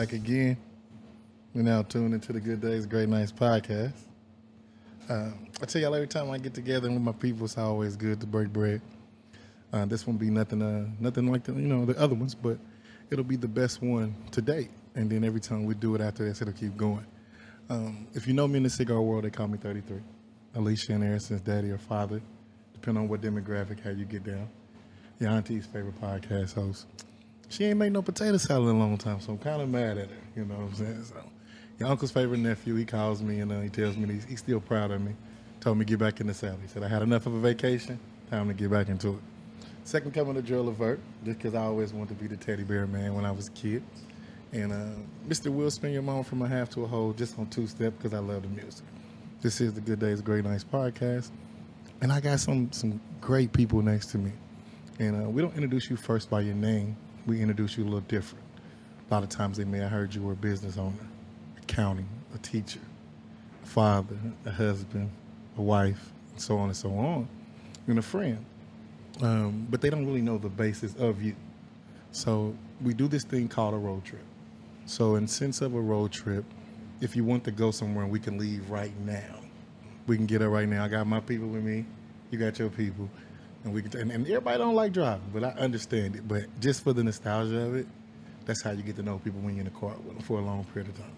back again. We're now tuned into the Good Days, Great Nights podcast. Uh, I tell y'all every time I get together with my people, it's always good to break bread. Uh, this won't be nothing, uh, nothing like the, you know, the other ones, but it'll be the best one to date. And then every time we do it after this, it'll keep going. Um, if you know me in the cigar world, they call me 33. Alicia and Harrison's daddy or father, depending on what demographic, how you get down. Your auntie's favorite podcast host. She ain't made no potato salad in a long time, so I'm kind of mad at her. You know what I'm saying? So, your uncle's favorite nephew, he calls me and uh, he tells me he's, he's still proud of me. Told me to get back in the saddle. He said I had enough of a vacation, time to get back into it. Second coming to Joe Levert, just because I always wanted to be the teddy bear man when I was a kid. And uh, Mr. Will spin your mom from a half to a whole just on two step because I love the music. This is the Good Days, Great Nights podcast, and I got some some great people next to me. And uh, we don't introduce you first by your name. We introduce you a little different. A lot of times they may have heard you were a business owner, accounting, a teacher, a father, a husband, a wife, and so on and so on, and a friend. Um, but they don't really know the basis of you. So we do this thing called a road trip. So in sense of a road trip, if you want to go somewhere we can leave right now, we can get up right now. I got my people with me, you got your people, and we can. And, and everybody don't like driving, but I understand it. But just for the nostalgia of it, that's how you get to know people when you're in the car for a long period of time.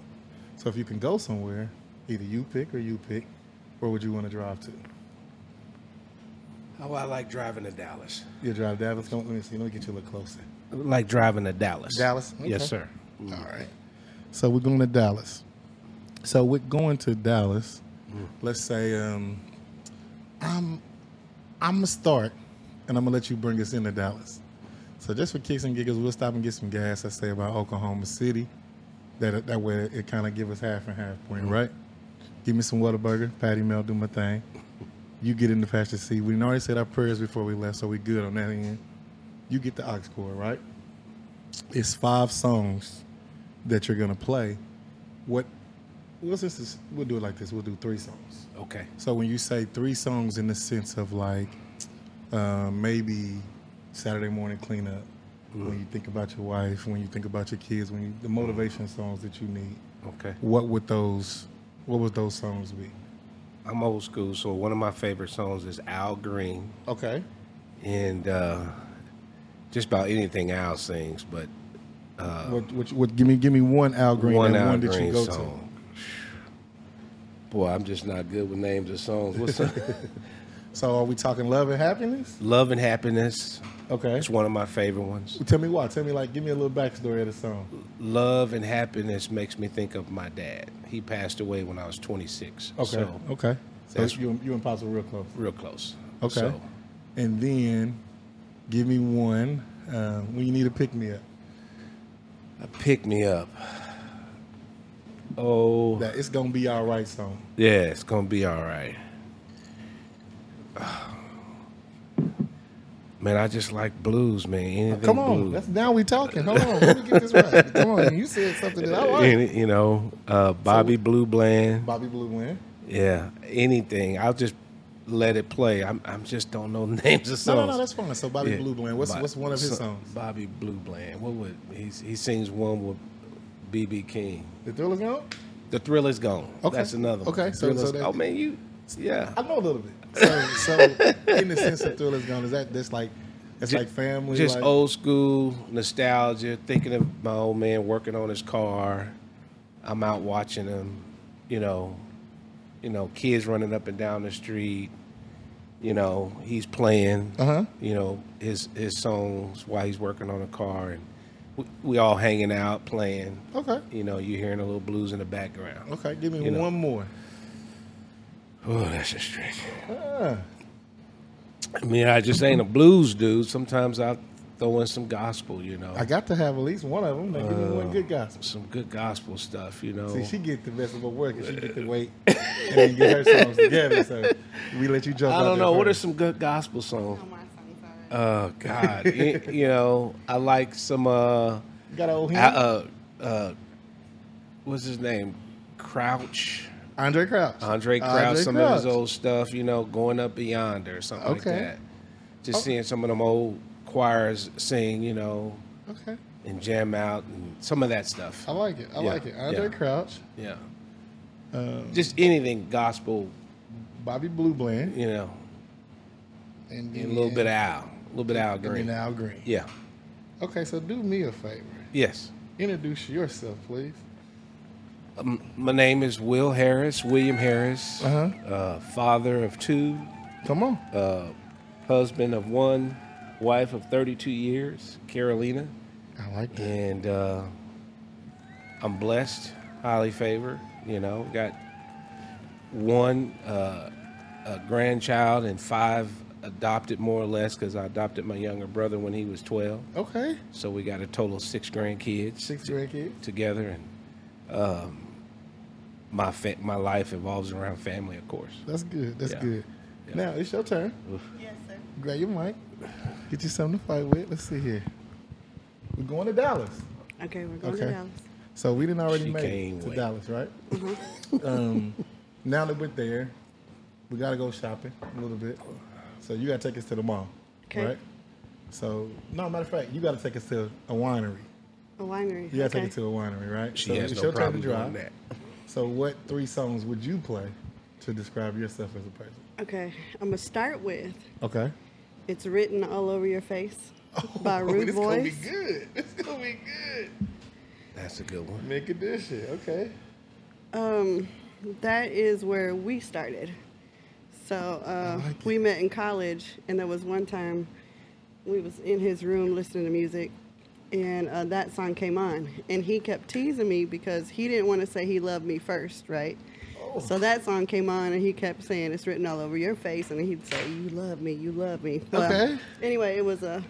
So if you can go somewhere, either you pick or you pick, where would you want to drive to? Oh, I like driving to Dallas. You drive to Dallas. Let me see. Let me get you a little closer. I like driving to Dallas. Dallas? Yes, Okay. sir. All right. So we're going to Dallas. So we're going to Dallas. Let's say um, I'm I'm gonna start, and I'm gonna let you bring us into Dallas. So just for kicks and giggles, we'll stop and get some gas. I say about Oklahoma City. That that way it kind of give us half and half point, right? Give me some Whataburger, patty melt, do my thing. You get in the passenger seat. We already said our prayers before we left, so we good on that end. You get the aux cord, right? It's five songs that you're gonna play. What? What's this? We'll do it like this. We'll do three songs. Okay. So when you say three songs in the sense of like uh, maybe Saturday morning cleanup, when you think about your wife, when you think about your kids, when you, the motivation songs that you need, Okay. what would those what would those songs be? I'm old school, so one of my favorite songs is Al Green, Okay. and uh, just about anything Al sings, but what, what, what, give me give me one Al Green one and Al one that Green you go song. Boy, I'm just not good with names of songs. What's to. So are we talking love and happiness? Love and Happiness? Okay. It's one of my favorite ones. Tell me why. Tell me like give me a little backstory of the song. Love and Happiness makes me think of my dad. He passed away when I was 26. Okay. So, okay. So that's- you you and Pops are real close. real close. Okay. So, And then give me one uh, when you need to pick me up. A pick me up. Oh, That it's gonna be all right song. yeah, it's gonna be all right. Man, I just like blues, man. Anything Come on, blues. that's now we talking. Hold on, let me get this right. Come on, you said something that I like. Any- you know, uh, Bobby Blue Bland. Bobby Blue win. Yeah, anything. I'll just let it play. I'm, I'm just don't know names of No, songs. no, no, that's fine. So Bobby Yeah. Blue Bland. What's Bo- what's one of his so- songs? Bobby Blue Bland. What would he? He sings one with BB King. The Thriller's gone. The Thrill is gone. Okay. That's another one. Okay, so- Thrill so is- that- oh man, you yeah. I know a little bit. So, so in the sense of Thriller's gone, is that that's like that's Ju- like family? Just like, old school nostalgia, thinking of my old man working on his car. I'm out watching him, you know, you know, kids running up and down the street. You know, he's playing, Uh-huh. you know, his his songs while he's working on a car, and we, we all hanging out playing. Okay. You know, you're hearing a little blues in the background. Okay, give me You know. one more. Oh, that's a stretch. Ah, I mean, I just ain't a blues dude. Sometimes I throw in some gospel, you know. I got to have at least one of them. Now, give me one good gospel. some good gospel stuff, you know. See, she get the best of both work, and she get to wait and then get her songs together. So we let you jump. I don't there know. What are some good gospel songs? On my Oh God, you, you know I like some uh, Got an old uh, hymn? uh, uh what's his name, Crouch. Andraé Crouch. Andraé Crouch, Andraé some of his old stuff, you know, going up beyond or something like that. Just Oh. seeing some of them old choirs sing, you know, Okay. and jam out and some of that stuff. I like it. I Yeah, like it. Andraé yeah. Crouch. Yeah, Um, just anything gospel, Bobby Blue Bland. you know, And, and a little bit of Al, a little bit of Al and Green. then Al Green. Yeah, Okay, so do me a favor. yes. Introduce yourself, please. Um, my name is Will Harris, William Harris, Uh-huh. uh, father of two, Come on. uh, husband of one, wife of 32 years, Carolina. I like that. and uh, I'm blessed, highly favored. You know, got one uh, a grandchild and five adopted, more or less, because I adopted my younger brother when he was 12. Okay. So we got a total of six grandkids Six grandkids. together, and um, my fa- my life evolves around family, of course. That's good. That's Yeah. good. Yeah. Now it's your turn. Yes, sir. Grab your mic. Get you something to fight with. Let's see here. We're going to Dallas. Okay, we're going Okay. to Dallas. So we didn't already She make it to wait. Dallas, right? Mm-hmm. um, now that we're there, we got to go shopping a little bit. So you got to take us to the mall, Okay. right? So, no, matter of fact, you got to take us to a winery. A winery. You got to okay. take it to a winery, right? She so has it's no your turn to problem doing drive. that. So, what three songs would you play to describe yourself as a person? Okay, I'm gonna start with Okay. "It's Written All Over Your Face" by Rude this gonna be good. This gonna be good. That's a good one. Make a dish it. Okay. Um, that is where we started. So uh, like we met in college, and there was one time we was in his room listening to music, and uh, that song came on, and he kept teasing me because he didn't want to say he loved me first, right? Oh. So that song came on, and he kept saying it's written all over your face, and he'd say you love me, you love me. Well, Okay. Anyway, it was a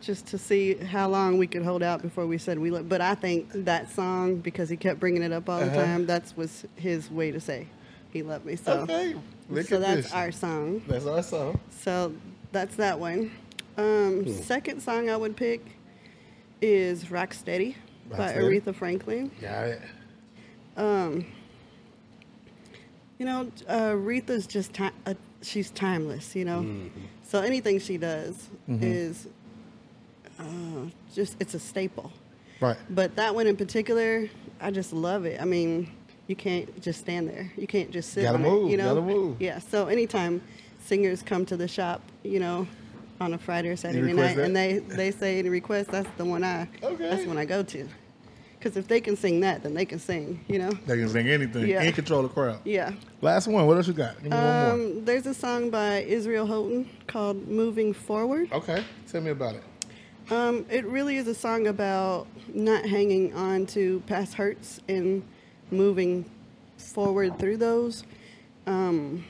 just to see how long we could hold out before we said we love. But I think that song because he kept bringing it up all the Uh-huh. time, that was his way to say he loved me. So, Okay. Look so that's this. our song. That's our song. So that's that one. Um, Hmm. Second song I would pick is "Rock Steady" by Rocksteady. Aretha Franklin. Got it. You know, uh, Aretha's just ti- uh, she's timeless. You know, so anything she does Mm-hmm. is uh, just it's a staple. Right. But that one in particular, I just love it. I mean, you can't just stand there. You can't just sit Gotta on move, it. You know, gotta move. Yeah. So anytime singers come to the shop, you know, on a Friday or Saturday night, and they they say any request, that's the one I Okay. that's the one I go to. Because if they can sing that, then they can sing. You know. They can sing anything Yeah. and control the crowd. Yeah. Last one. What else you got? Give me one more. Um, there's a song by Israel Houghton called "Moving Forward." Okay. Tell me about it. Um, it really is a song about not hanging on to past hurts and moving forward through those. Um,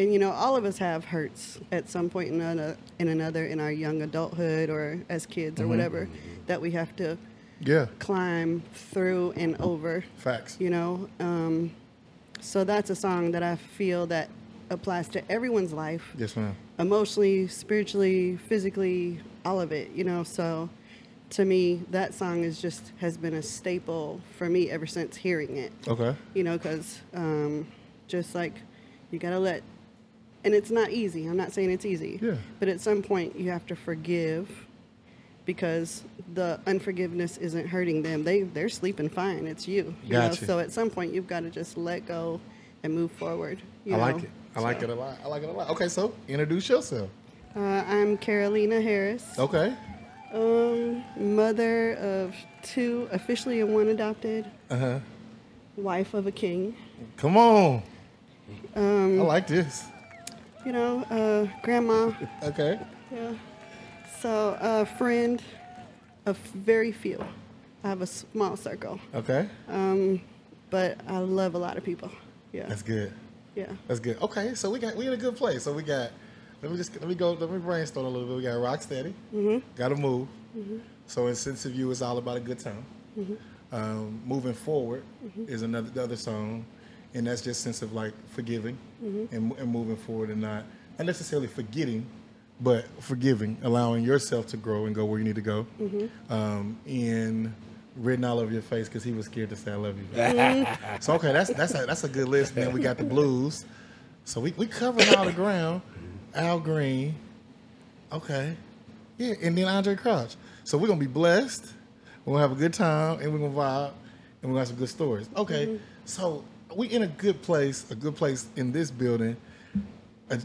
and you know, all of us have hurts at some point in another, in another in our young adulthood or as kids or whatever that we have to Yeah. climb through and over. Facts. You know, um, so that's a song that I feel that applies to everyone's life Yes, ma'am. emotionally, spiritually, physically, all of it, you know. So to me, that song is just has been a staple for me ever since hearing it, Okay. you know, because um, just like you got to let, and it's not easy. I'm not saying it's easy, Yeah. but at some point you have to forgive because the unforgiveness isn't hurting them. They they're sleeping fine. It's you. you know? Gotcha. So at some point you've got to just let go and move forward. I like it. I like it a lot. I like it a lot. Okay, so introduce yourself. Uh, I'm Carolina Harris. Okay. Um, mother of two, officially and one adopted. Uh huh. Wife of a king. Come on. Um, I like this. You know, uh, grandma. Okay. Yeah. So, a friend of very few. I have a small circle, Okay. um, but I love a lot of people. Yeah. That's good. yeah. That's good. Okay, so we got we in a good place. So we got. Let me just let me go. Let me brainstorm a little bit. We got rock steady. Mm-hmm. Got to move. Mhm. So in sense of you, it's all about a good time. Mm-hmm. Um, moving forward is another the other song, and that's just sense of like forgiving Mm-hmm. and, and moving forward and not not necessarily forgetting, but forgiving, allowing yourself to grow and go where you need to go, Mm-hmm. um, and written all over your face because he was scared to say I love you. so okay, that's that's a, that's a good list. And then we got the blues. So we we covered all the ground. Al Green, okay, yeah, and then Andraé Crouch. So we're gonna be blessed. We're gonna have a good time, and we're gonna vibe, and we're gonna have some good stories. Okay, so we in a good place, a good place in this building. Uh,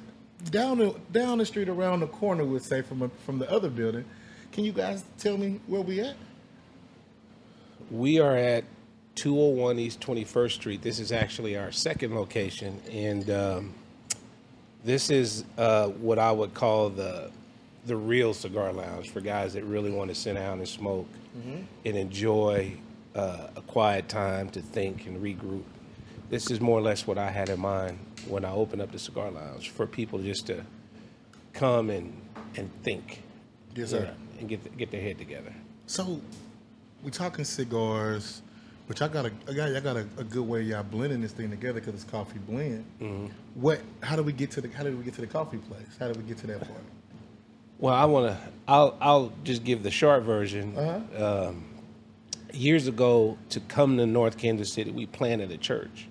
down the down the street, around the corner, would say from a, from the other building. Can you guys tell me where we at? We are at 201 East 21st Street. This is actually our second location, and um, this is uh, what I would call the the real cigar lounge for guys that really want to sit down and smoke and enjoy uh, a quiet time to think and regroup. This is more or less what I had in mind when I opened up the cigar lounge for people just to come and and think, Yes, you sir. know, and get get their head together. So, we're talking cigars, which I got a, I got, I got a, a good way y'all blending this thing together because it's coffee blend. Mm-hmm. What? How do we get to the? How did we get to the coffee place? How did we get to that part? Well, I want to. I'll I'll just give the short version. Uh-huh. Um, years ago, to come to North Kansas City, we planted a church,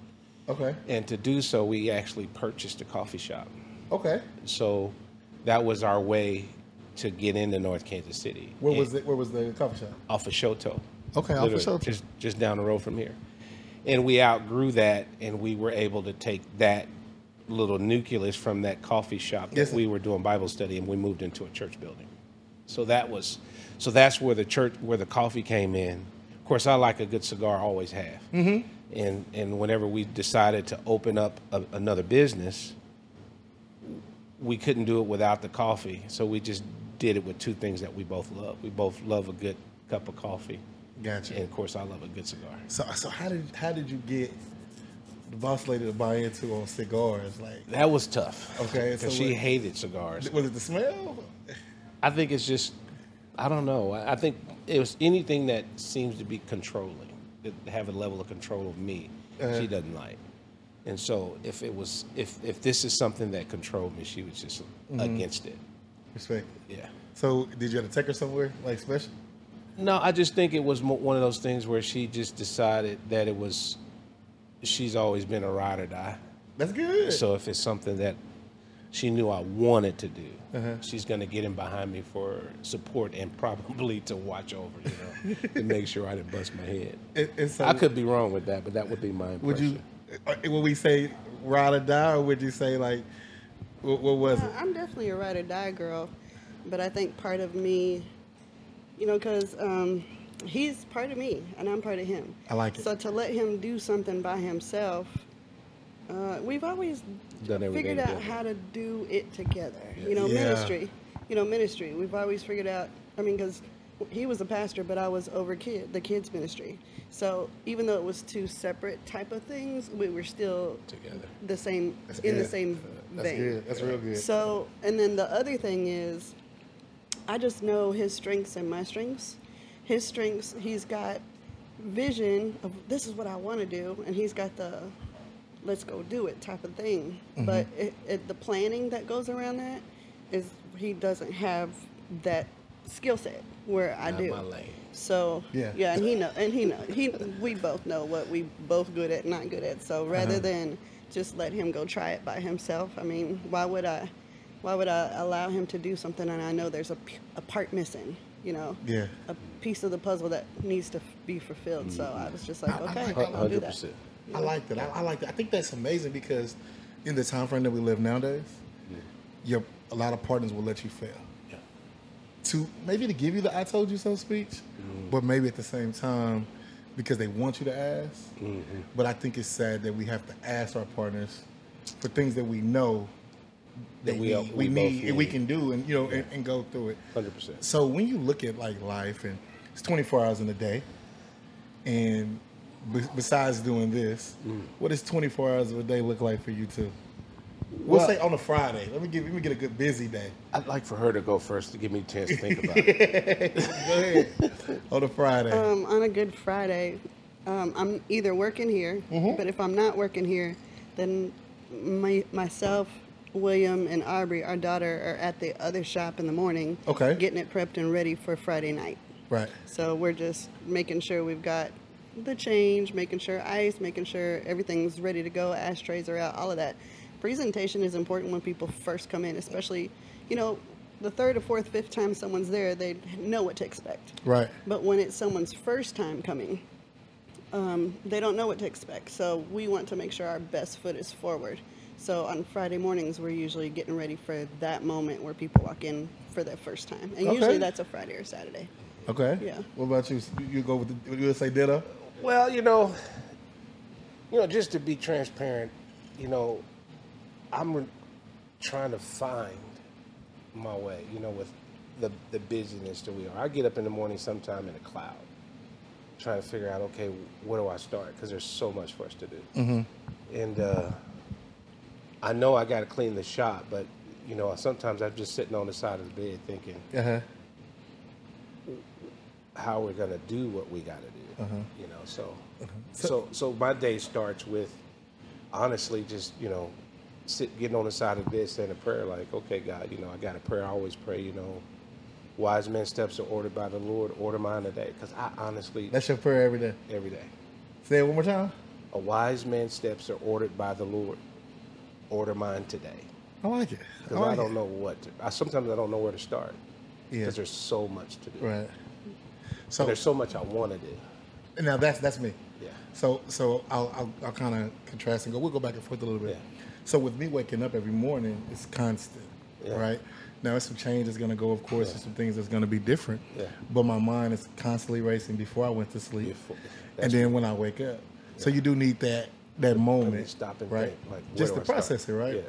Okay. and to do so, we actually purchased a coffee shop. Okay. So that was our way to get into North Kansas City. Where And- was it? Where was the coffee shop? Off of Chouteau. Okay, off of Chouteau. Just just down the road from here, and we outgrew that, and we were able to take that little nucleus from that coffee shop that Yes, sir. we were doing Bible study, and we moved into a church building. So that was, so that's where the church, where the coffee came in. Of course, I like a good cigar, always have. Mm-hmm. And and whenever we decided to open up a, another business, we couldn't do it without the coffee. So we just did it with two things that we both love. We both love a good cup of coffee, Gotcha. and of course, I love a good cigar. So, so how did how did you get the boss lady to buy into on cigars? Like, That was tough. Okay, because so she what- hated cigars. was it the smell? I think it's just, I don't know. I think it was anything that seems to be controlling, have a level of control of me, Uh-huh. she doesn't like. And so if it was, if if this is something that controlled me, she was just Mm-hmm. against it. Respect. Yeah. So, did you have to take her somewhere like special? No, I just think it was one of those things where she just decided that it was. She's always been a ride or die. That's good. So if it's something that she knew I wanted to do, Uh-huh. she's going to get in behind me for support and probably to watch over, you know, to make sure I didn't bust my head. And- and so- I could be wrong with that, but that would be my impression. Would you? uh, Would we say ride or die, or would you say like, what, what was it? Uh, I'm definitely a ride or die girl, but I think part of me, you know, because um, he's part of me and I'm part of him. I like it. So to let him do something by himself, uh, we've always Done figured out together. how to do it together. You know, Yeah. ministry. You know, ministry. We've always figured out. I mean, because he was a pastor, but I was over kid the kids ministry. So even though it was two separate type of things, we were still Together. the same That's in the good. same That's vein. good. That's real good. So, and then the other thing is, I just know his strengths and my strengths. His strengths, he's got vision of this is what I want to do, and he's got the let's go do it type of thing. Mm-hmm. But it, it, the planning that goes around that is he doesn't have that skill set where I Not do. my lane. So Yeah. yeah, and he know, and he know, he we both know what we both good at, not good at. So rather Uh-huh. than just let him go try it by himself, I mean, why would I, why would I allow him to do something and I know there's a part missing, you know, Yeah. a piece of the puzzle that needs to be fulfilled. So I was just like, I- I okay, I'll do that. I like that. I, I like that. I think that's amazing because in the time frame that we live nowadays, your a lot of partners will let you fail. Yeah. To maybe to give you the "I told you so" speech, mm-hmm. but maybe at the same time because they want you to ask. Mm-hmm. But I think it's sad that we have to ask our partners for things that we know That we- need, we we, need, and we can do, and you know, and, and go through it. Hundred percent. So when you look at like life, and it's 24 hours in a day, and be- besides doing this, Mm. what does 24 hours of a day look like for you too? We'll, Well- say on a Friday. Let me give let me get a good busy day. I'd like for her to go first to give me a chance to think about it. Go ahead. on a Friday. Um, on a Good Friday, um, I'm either working here, Mm-hmm. but if I'm not working here, then my, myself William and Aubrey, our daughter, are at the other shop in the morning. Okay. Getting it prepped and ready for Friday night. Right. So we're just making sure we've got the change, making sure ice, making sure everything's ready to go, ashtrays are out, all of that. Presentation is important when people first come in, especially, you know, the third or fourth, fifth time someone's there, they know what to expect. Right. But when it's someone's first time coming, um, they don't know what to expect. So we want to make sure our best foot is forward. So on Friday mornings, we're usually getting ready for that moment where people walk in for their first time, and Okay. usually that's a Friday or Saturday. Okay. Yeah. What about you? You- go with the, you say ditto? Well, you know, you know, just to be transparent, you know, I'm re- trying to find my way. You know, with the the busyness that we are, I get up in the morning sometime in a cloud, trying to figure out, okay, where do I start? Because there's so much for us to do, and uh, I know I got to clean the shop, but you know, sometimes I'm just sitting on the side of the bed thinking, Uh huh. How we're gonna do what we gotta do. Uh-huh. You know, so, so so my day starts with honestly just you know sit getting on the side of the bed saying a prayer like, okay, God, you know, I got a prayer. I always pray. You know, wise men steps are ordered by the Lord. Order mine today, because I honestly That's your prayer every day. every day. Say it one more time. A wise man's steps are ordered by the Lord. Order mine today, I like it. because like I don't know what. To, I sometimes I don't know where to start Yeah. because there's so much to do. Right. So There's so much I want to do. now that's that's me. Yeah. So so I'll I'll, I'll kind of contrast and go. We'll go back and forth a little bit. Yeah. So with me waking up every morning, it's constant, Yeah. right? Now, there's some change that's gonna go, of course. There's some things that's gonna be different. Yeah. But my mind is constantly racing before I went to sleep, and then when I wake up. So you do need that that moment, stop and right? think, like, Just to start? process it, right?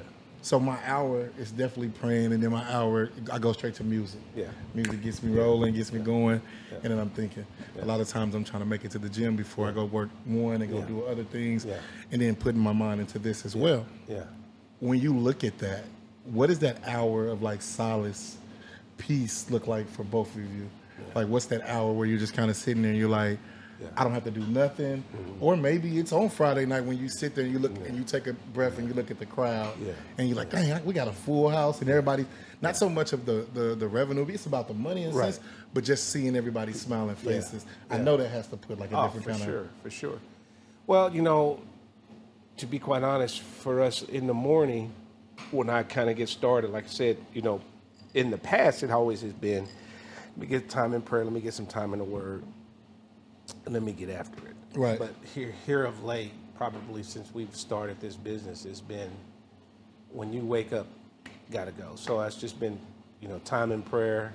Yeah. So my hour is definitely praying, and then my hour I go straight to music. Yeah. Music gets me rolling, gets me going, Yeah. and then I'm thinking. A lot of times I'm trying to make it to the gym before I go work one and go Yeah. do other things, Yeah. and then putting my mind into this as well. Yeah. When you look at that, what does that hour of like solace, peace look like for both of you? Like, what's that hour where you're just kind of sitting there and you're like, Yeah. Mm-hmm. I don't have to do nothing, or maybe it's on Friday night when you sit there and you look and you take a breath and you look at the crowd, Yeah. and you're like, dang, we got a full house and everybody. Not so much of the the, the revenue, but it's about the money in a Right. sense, but just seeing everybody's smiling Yeah. faces. I know that has to put like a Oh, different for kind sure, of for sure. For sure. Well, you know, to be quite honest, for us in the morning, when I kind of get started, like I said, you know, in the past, it always has been, let me get time in prayer, let me get some time in the Word, and let me get after it. Right. But here, here of late, probably since we've started this business, it's been when you wake up, gotta go. So it's just been, you know, time in prayer,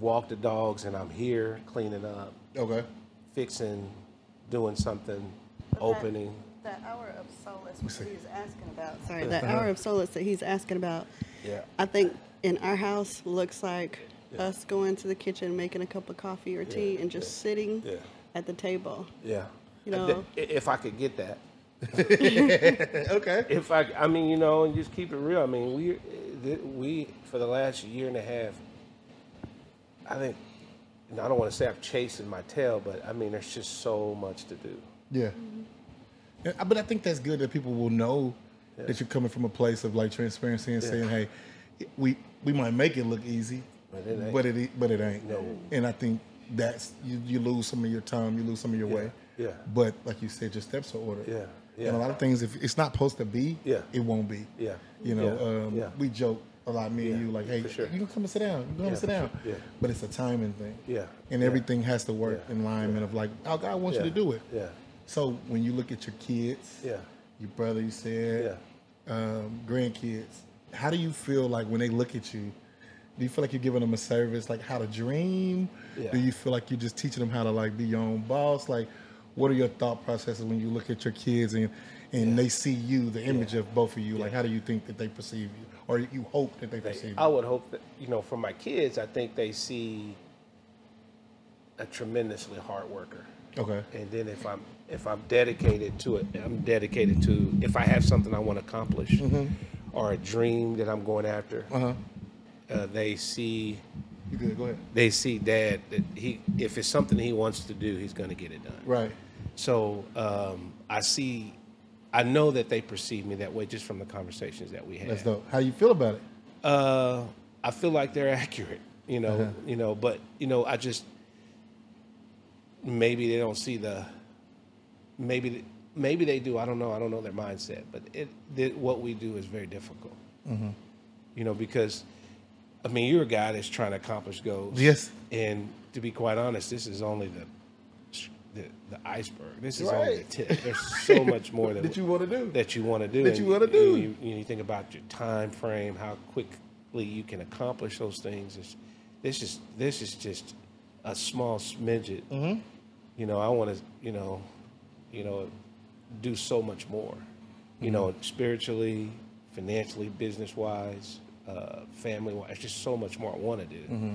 walk the dogs, and I'm here cleaning up okay. fixing, doing something, opening. That hour of solace see. that he's asking about. Sorry, that hour of solace that he's asking about. Yeah. I think in our house looks like us going to the kitchen, making a cup of coffee or tea, and just sitting Yeah. at the table. Yeah. You know- if I could get that. Okay. If I, I mean, you know, and just keep it real. I mean, we, we for the last year and a half, I think, and I don't want to say I'm chasing my tail, but I mean, there's just so much to do. Yeah. Mm-hmm. Yeah, But I think that's good that people will know that you're coming from a place of like transparency and saying, "Hey, we we might make it look easy, But it ain't. but it but it ain't." No. And I think that's you, you lose some of your time, you lose some of your way. yeah. But like you said, your steps are ordered. Yeah, Yeah. And a lot of things, if it's not supposed to be, Yeah. it won't be. Yeah, You know, yeah, um, yeah. we joke a lot, me and you, like, hey, sure. you can come and sit down. You can come Yeah, and sit down. sure. Yeah. But it's a timing thing. Yeah, And yeah. everything has to work Yeah, in alignment of like, oh, God wants Yeah, you to do it. Yeah, So when you look at your kids, yeah, your brother, you said, um, grandkids, how do you feel like when they look at you? Do you feel like you're giving them a service, like how to dream? Yeah. Do you feel like you're just teaching them how to like be your own boss? Like, what are your thought processes when you look at your kids and and they see you, the image of both of you? Like, how do you think that they perceive you, or you hope that they They- perceive You? I would hope that you know, for my kids, I think they see a tremendously hard worker. Okay. And then if I'm if I'm dedicated to it, I'm dedicated to if I have something I want to accomplish or a dream that I'm going after. Uh huh. Uh, they see You good? Go ahead. they see dad that he if it's something he wants to do, he's going to get it done. Right. So um, I see I know that they perceive me that way just from the conversations that we had. That's dope. How you feel about it? Uh, I feel like they're accurate, you know, Uh-huh. you know, but you know, I just maybe they don't see the maybe maybe they do. I don't know. I don't know their mindset, but it, it what we do is very difficult. Mm-hmm. You know, because I mean, you're a guy that's trying to accomplish goals. Yes. and to be quite honest, this is only the the, the iceberg. This is only the tip. There's so much more that, That you wanna do. That you want to do. That And you wanna do. You, you, you think about your time frame, how quickly you can accomplish those things. It's, this is this is just a small smidget. Mm-hmm. You know, I want to you know, you know, do so much more. You know, Mm-hmm. spiritually, financially, business wise, uh, family wise. Just so much more I want to do. Mm-hmm.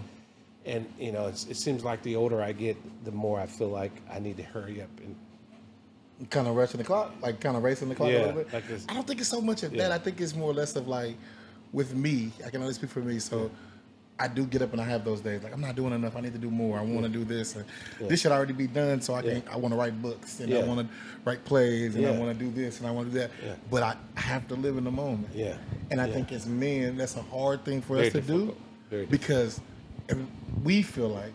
And you know, it's, it seems like the older I get, the more I feel like I need to hurry up and kind of rushing the clock, like kind of racing the clock Yeah, a little bit. like I don't think it's so much of Yeah. that. I think it's more or less of like with me. I can only speak for me, so I do get up and I have those days. Like I'm not doing enough. I need to do more. I want to do this. And This should already be done. So I can. I want to write books and I want to write plays and I want to do this and I want to do that. Yeah. But I have to live in the moment. Yeah. And I Yeah. think as men, that's a hard thing for Very us to do difficult. Difficult. because we feel like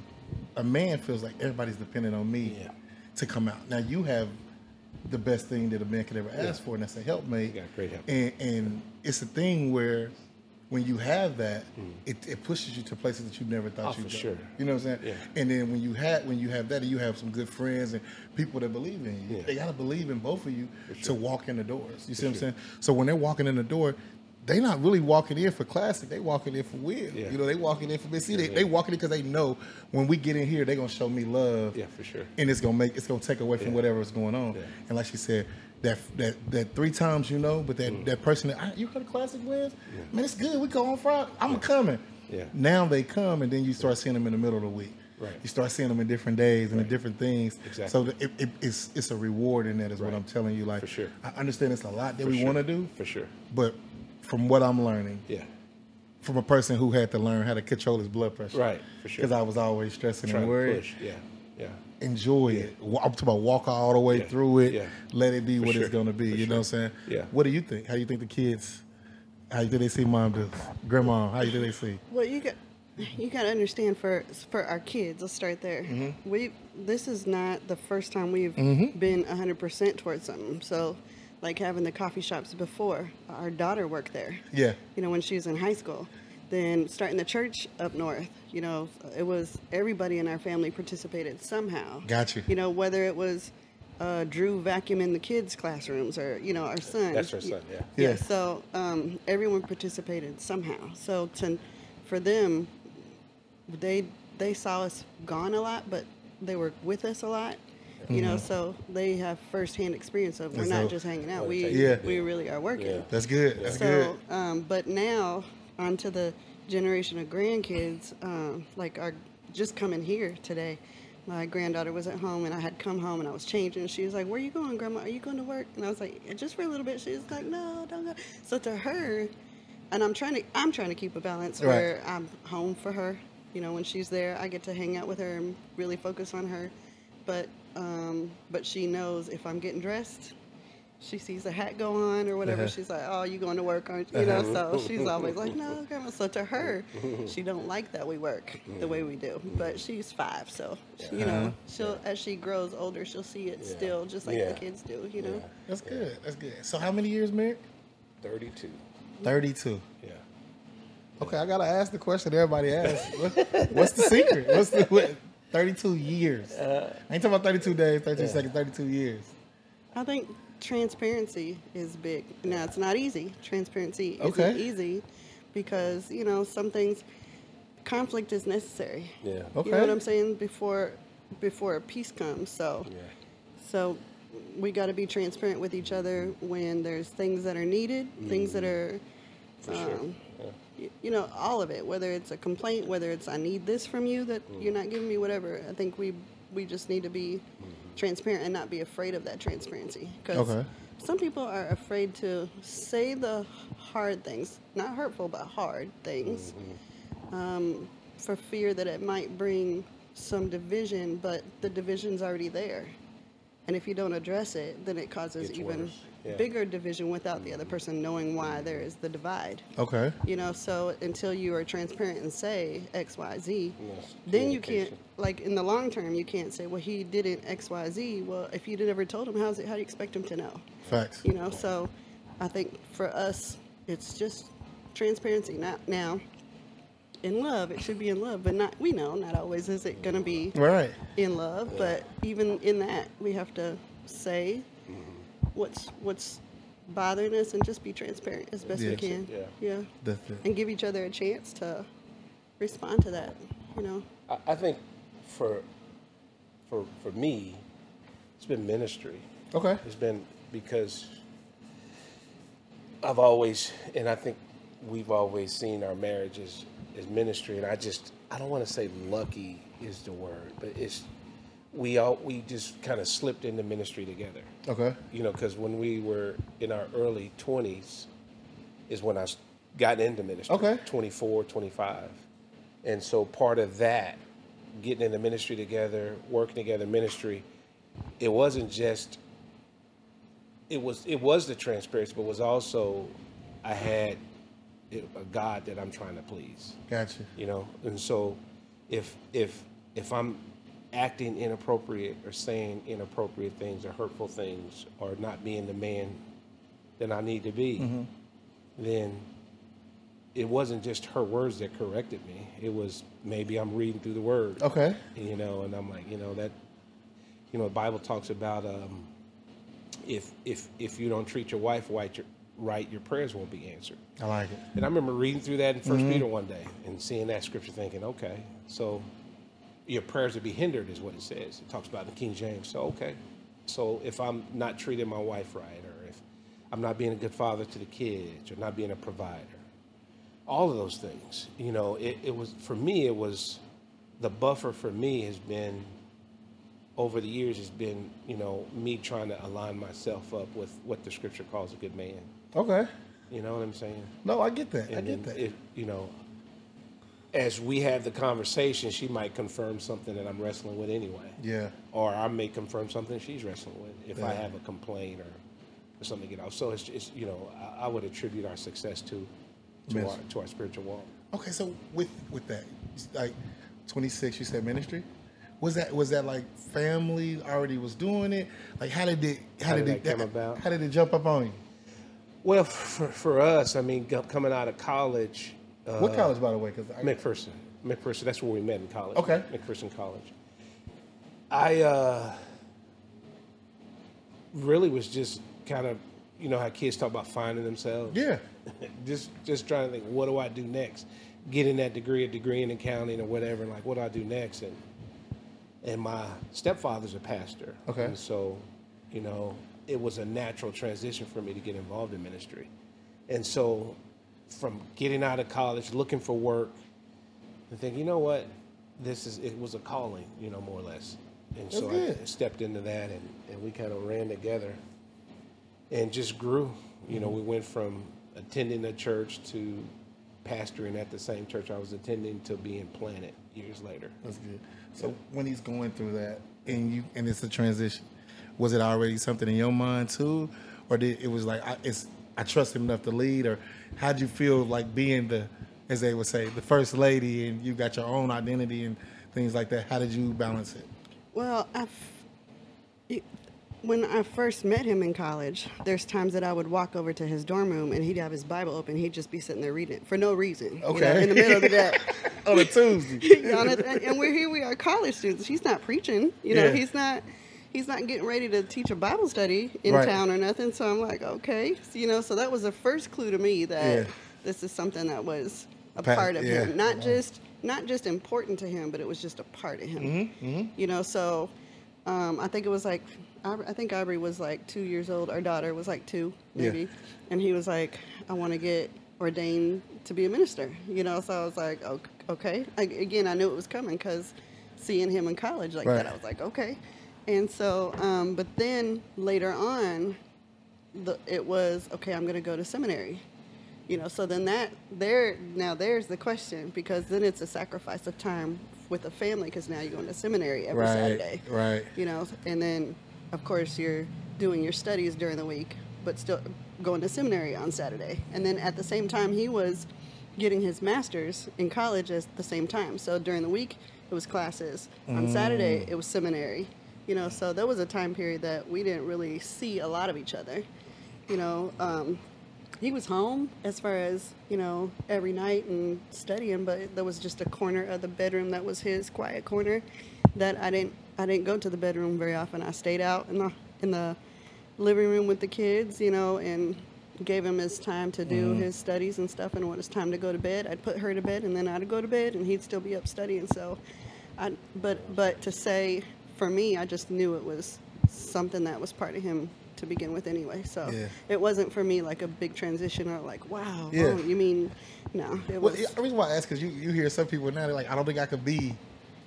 a man feels like everybody's dependent on me Yeah. to come out. Now you have the best thing that a man could ever ask for, and that's a helpmate. You got great help. And and it's a thing where when you have that, it, it pushes you to places that you never thought Mm. Oh, you'd for go. sure. You know what I'm saying? Yeah. And then when you have when you have that, and you have some good friends and people that believe in you. Yeah. They gotta believe in both of you to walk in the doors. You see what I'm sure. saying? So when they're walking in the door. They not really walking in for classic. They walking in for Will. Yeah. You know, they walking in for me. See, they, Yeah. they walking in because they know when we get in here, they gonna show me love Yeah, for sure. and it's gonna make it's gonna take away from Yeah. whatever is going on. And like she said, that that that three times you know, but that Mm. that person that "Ah, you go to Classic Blends, man, it's good. We go on Friday. I'm coming. Yeah. Now they come, and then you start seeing them in the middle of the week. Right. You start seeing them in different days and in different things. Exactly. So it, it, it's it's a reward in that is what I'm telling you. Like For sure. I understand it's a lot that For we sure. want to do, For sure. but from what I'm learning, Yeah. from a person who had to learn how to control his blood pressure, Right, for sure. Because I was always stressing Trying and worried. push. Yeah. Yeah. Enjoy it. I'm talking about walk all the way Yeah. through it. Yeah. Let it be For what sure. it's going to be. For you know what I'm saying? Yeah. What do you think? How do you think the kids? How you think they see mom do? Grandma? How you think they see? Well, you got you got to understand for for our kids. Let's start there. Mm-hmm. We this is not the first time we've been 100% towards something. So, like having the coffee shops before, our daughter worked there. Yeah. You know, when she was in high school. Then starting the church up north, you know, it was everybody in our family participated somehow. Got you. You know, whether it was uh, Drew vacuuming the kids' classrooms or you know our son. That's her son, yeah. Yeah. Yeah. So um, everyone participated somehow. So to, for them, they they saw us gone a lot, but they were with us a lot. You know, so they have firsthand experience of we're And not just hanging out. We Yeah. we really are working. Yeah. That's good. That's So, good. um, but now onto the generation of grandkids, um, like our just coming here today. My granddaughter was at home, and I had come home, and I was changing. And she was like, "Where are you going, Grandma? Are you going to work?" And I was like, "Just for a little bit." She was like, "No, don't go." So to her, and I'm trying to, I'm trying to keep a balance Right. where I'm home for her. You know, when she's there, I get to hang out with her and really focus on her. But, um, but she knows if I'm getting dressed, she sees a hat go on or whatever, Uh-huh. she's like, "Oh, you going to work, aren't you?" You know, uh-huh. so she's always like, "No, grandma." So to her, she don't like that we work the way we do. But she's five, so she, you know, uh-huh. she'll as she grows older, she'll see it still just like Yeah. the kids do. You know, That's good. That's good. So how many years married? Thirty-two. Thirty-two. Yeah. Okay, I gotta ask the question everybody asks. What, what's the secret? What's the what, thirty-two years? Uh, I ain't talking about thirty-two days, thirty-two seconds, thirty-two years. I think transparency is big. Now it's not easy. Transparency Okay. isn't easy because you know some things. Conflict is necessary. Yeah. Okay. You know what I'm saying? Before before peace comes. So Yeah. so we got to be transparent with each other when there's things that are needed, things that are For sure. um, Yeah. y- you know all of it whether it's a complaint whether it's i need this from you that Mm. you're not giving me whatever i think we we just need to be Mm-hmm. Transparent and not be afraid of that transparency because Okay. some people are afraid to say the hard things not hurtful but hard things Mm-hmm. um, for fear that it might bring some division but the division's already there and if you don't address it then it causes Gets even worse. Yeah. bigger division without the other person knowing why there is the divide. Okay. You know, so until you are transparent and say X, Y, Z, Yes, then you can't like in the long term you can't say, well, he didn't X, Y, Z. Well, if you'd never told him, how's it? How do you expect him to know? Facts. You know, so I think for us, it's just transparency. Not now. In love, it should be in love, but not. We know not always is it going to be Right. in love, but even in that, we have to say what's what's bothering us and just be transparent as best we can. Yeah. Yeah. That's it. And give each other a chance to respond to that. You know. I, I think for for for me, it's been ministry. Okay. It's been because I've always, and I think we've always seen our marriage as, as ministry. And I just, I don't want to say lucky is the word, but it's, we all, we just kind of slipped into ministry together. Okay. You know, because when we were in our early 20s is when I got into ministry. Okay. 24, 25. And so part of that, getting into ministry together, working together, ministry, it wasn't just it was it was the transparency, but was also I had eh, a God that I'm trying to please Gotcha. you know and so if if if i'm acting inappropriate or saying inappropriate things or hurtful things or not being the man that i need to be then it wasn't just her words that corrected me. It was maybe i'm reading through the word. Okay. you know and i'm like you know that you know the bible talks about um, if if if you don't treat your wife right your, right your prayers won't be answered. I like it. and I remember reading through that in 1st Peter one day and seeing that scripture, thinking, okay, so your prayers will be hindered, is what it says. It talks about in King James. So okay, so if I'm not treating my wife right, or if I'm not being a good father to the kids, or not being a provider, all of those things, you know, it, it was for me. It was the buffer for me has been over the years has been, you know, me trying to align myself up with what the scripture calls a good man. Okay. You know what I'm saying? No, I get that. I get that. you know, as we have the conversation, she might confirm something that I'm wrestling with anyway, yeah. or I may confirm something she's wrestling with if I have a complaint or, or something to get off. So it's, it's you know, I, I would attribute our success to to our to our spiritual walk. Okay, so with with that, like twenty six, you said ministry. Was that was that like family already was doing it? Like how did it how, How did, did it that come about? How did it jump up on you? Well, for, for us, I mean, coming out of college, uh, what college, by the way? Because McPherson. McPherson. That's where we met in college. Okay. McPherson College. I uh, really was just kind of, you know, how kids talk about finding themselves. yeah, just just trying to think, what do I do next? Getting that degree, a degree in accounting or whatever, and like, what do I do next? And and my stepfather's a pastor. Okay. And so, you know, it was a natural transition for me to get involved in ministry. And so, from getting out of college, looking for work, and think, you know what, this is it was a calling, you know, more or less. And so I stepped into that, and, and we kind of ran together, and just grew. You know, we mm-hmm. went from attending a church to pastoring at the same church I was attending to being planted years later. that's good. So when he's going through that, and you and it's a transition, was it already something in your mind too, or did it was like I, it's I trust him enough to lead, or how'd you feel like being the, as they would say, the first lady, and you got your own identity and things like that? How did you balance it? Well, I've, it- when I first met him in college, there's times that I would walk over to his dorm room and he'd have his Bible open. He'd just be sitting there reading it for no reason. you know, Okay. in the middle of the day. On a Tuesday. You know, and, and we're here. We are college students. He's not preaching. You know, Yeah. he's not. He's not getting ready to teach a Bible study in Right. town or nothing. So I'm like, okay, so, you know. So that was the first clue to me that Yeah. this is something that was a Pa- part of yeah. him, not just not just important to him, but it was just a part of him. Mm-hmm, You know, so um, I think it was like I think Aubrey was like two years old. Our daughter was like two, Yeah. maybe, and he was like, I want to get ordained to be a minister. You know, so I was like, "Ok- okay. I, again, I knew it was coming because seeing him in college like Right. that, I was like, okay. And so, um, but then later on, the, it was okay. I'm going to go to seminary. You know, so then that there now there's the question because then it's a sacrifice of time with a family because now you're going to seminary every Right, Saturday right. you know and then of course you're doing your studies during the week but still going to seminary on Saturday. And then at the same time, he was getting his master's in college at the same time. So during the week, it was classes. On Saturday, it was seminary. You know, so there was a time period that we didn't really see a lot of each other. You know, um, he was home as far as you know every night and studying, but there was just a corner of the bedroom that was his quiet corner that I didn't I didn't go to the bedroom very often. I stayed out in the in the living room with the kids, you know, and gave him his time to do his studies and stuff. And when it's time to go to bed, I'd put her to bed, and then I'd go to bed, and he'd still be up studying. So, I but but to say for me, I just knew it was something that was part of him to begin with anyway. So Yeah. it wasn't for me like a big transition or like wow. Yeah. oh, you mean no? It Well, was. the reason why I ask because you, you hear some people now they're like, I don't think I could be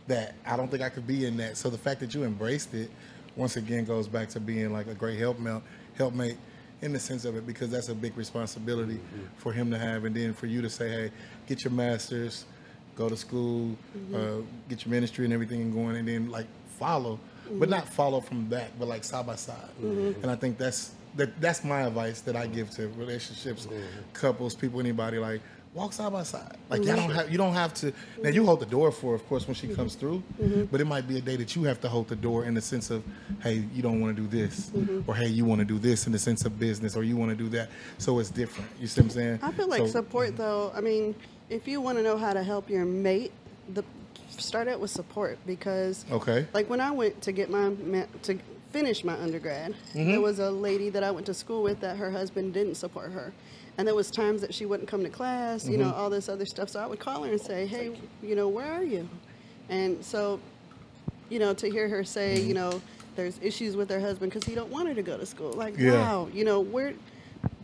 that. I don't think I could be in that. So the fact that you embraced it, once again, goes back to being like a great helpmate, helpmate in the sense of it because that's a big responsibility for him to have, and then for you to say, hey, get your masters, go to school, uh, get your ministry and everything going, and then like follow, but not mm-hmm. follow from that, but like side by side. Mm-hmm. And I think that's that that's my advice that I give to relationships, mm-hmm. couples, people, anybody. Like walk side by side. Like y'all don't have you don't have to. Now you hold the door for, her, of course, when she comes through. But it might be a day that you have to hold the door in the sense of, hey, you don't want to do this, or hey, you want to do this in the sense of business, or you want to do that. So it's different. You see what I'm saying? I feel like So- support though. I mean, if you want to know how to help your mate, the start out with support because Okay. like when I went to get my to finish my undergrad, Mm-hmm. there was a lady that I went to school with that her husband didn't support her. And there was times that she wouldn't come to class, you know, Mm-hmm. all this other stuff. So I would call her and say, "Hey, you know, where are you?" And so you know, to hear her say, Mm-hmm. you know, there's issues with her husband because he don't want her to go to school. Like, Yeah. wow, you know, where,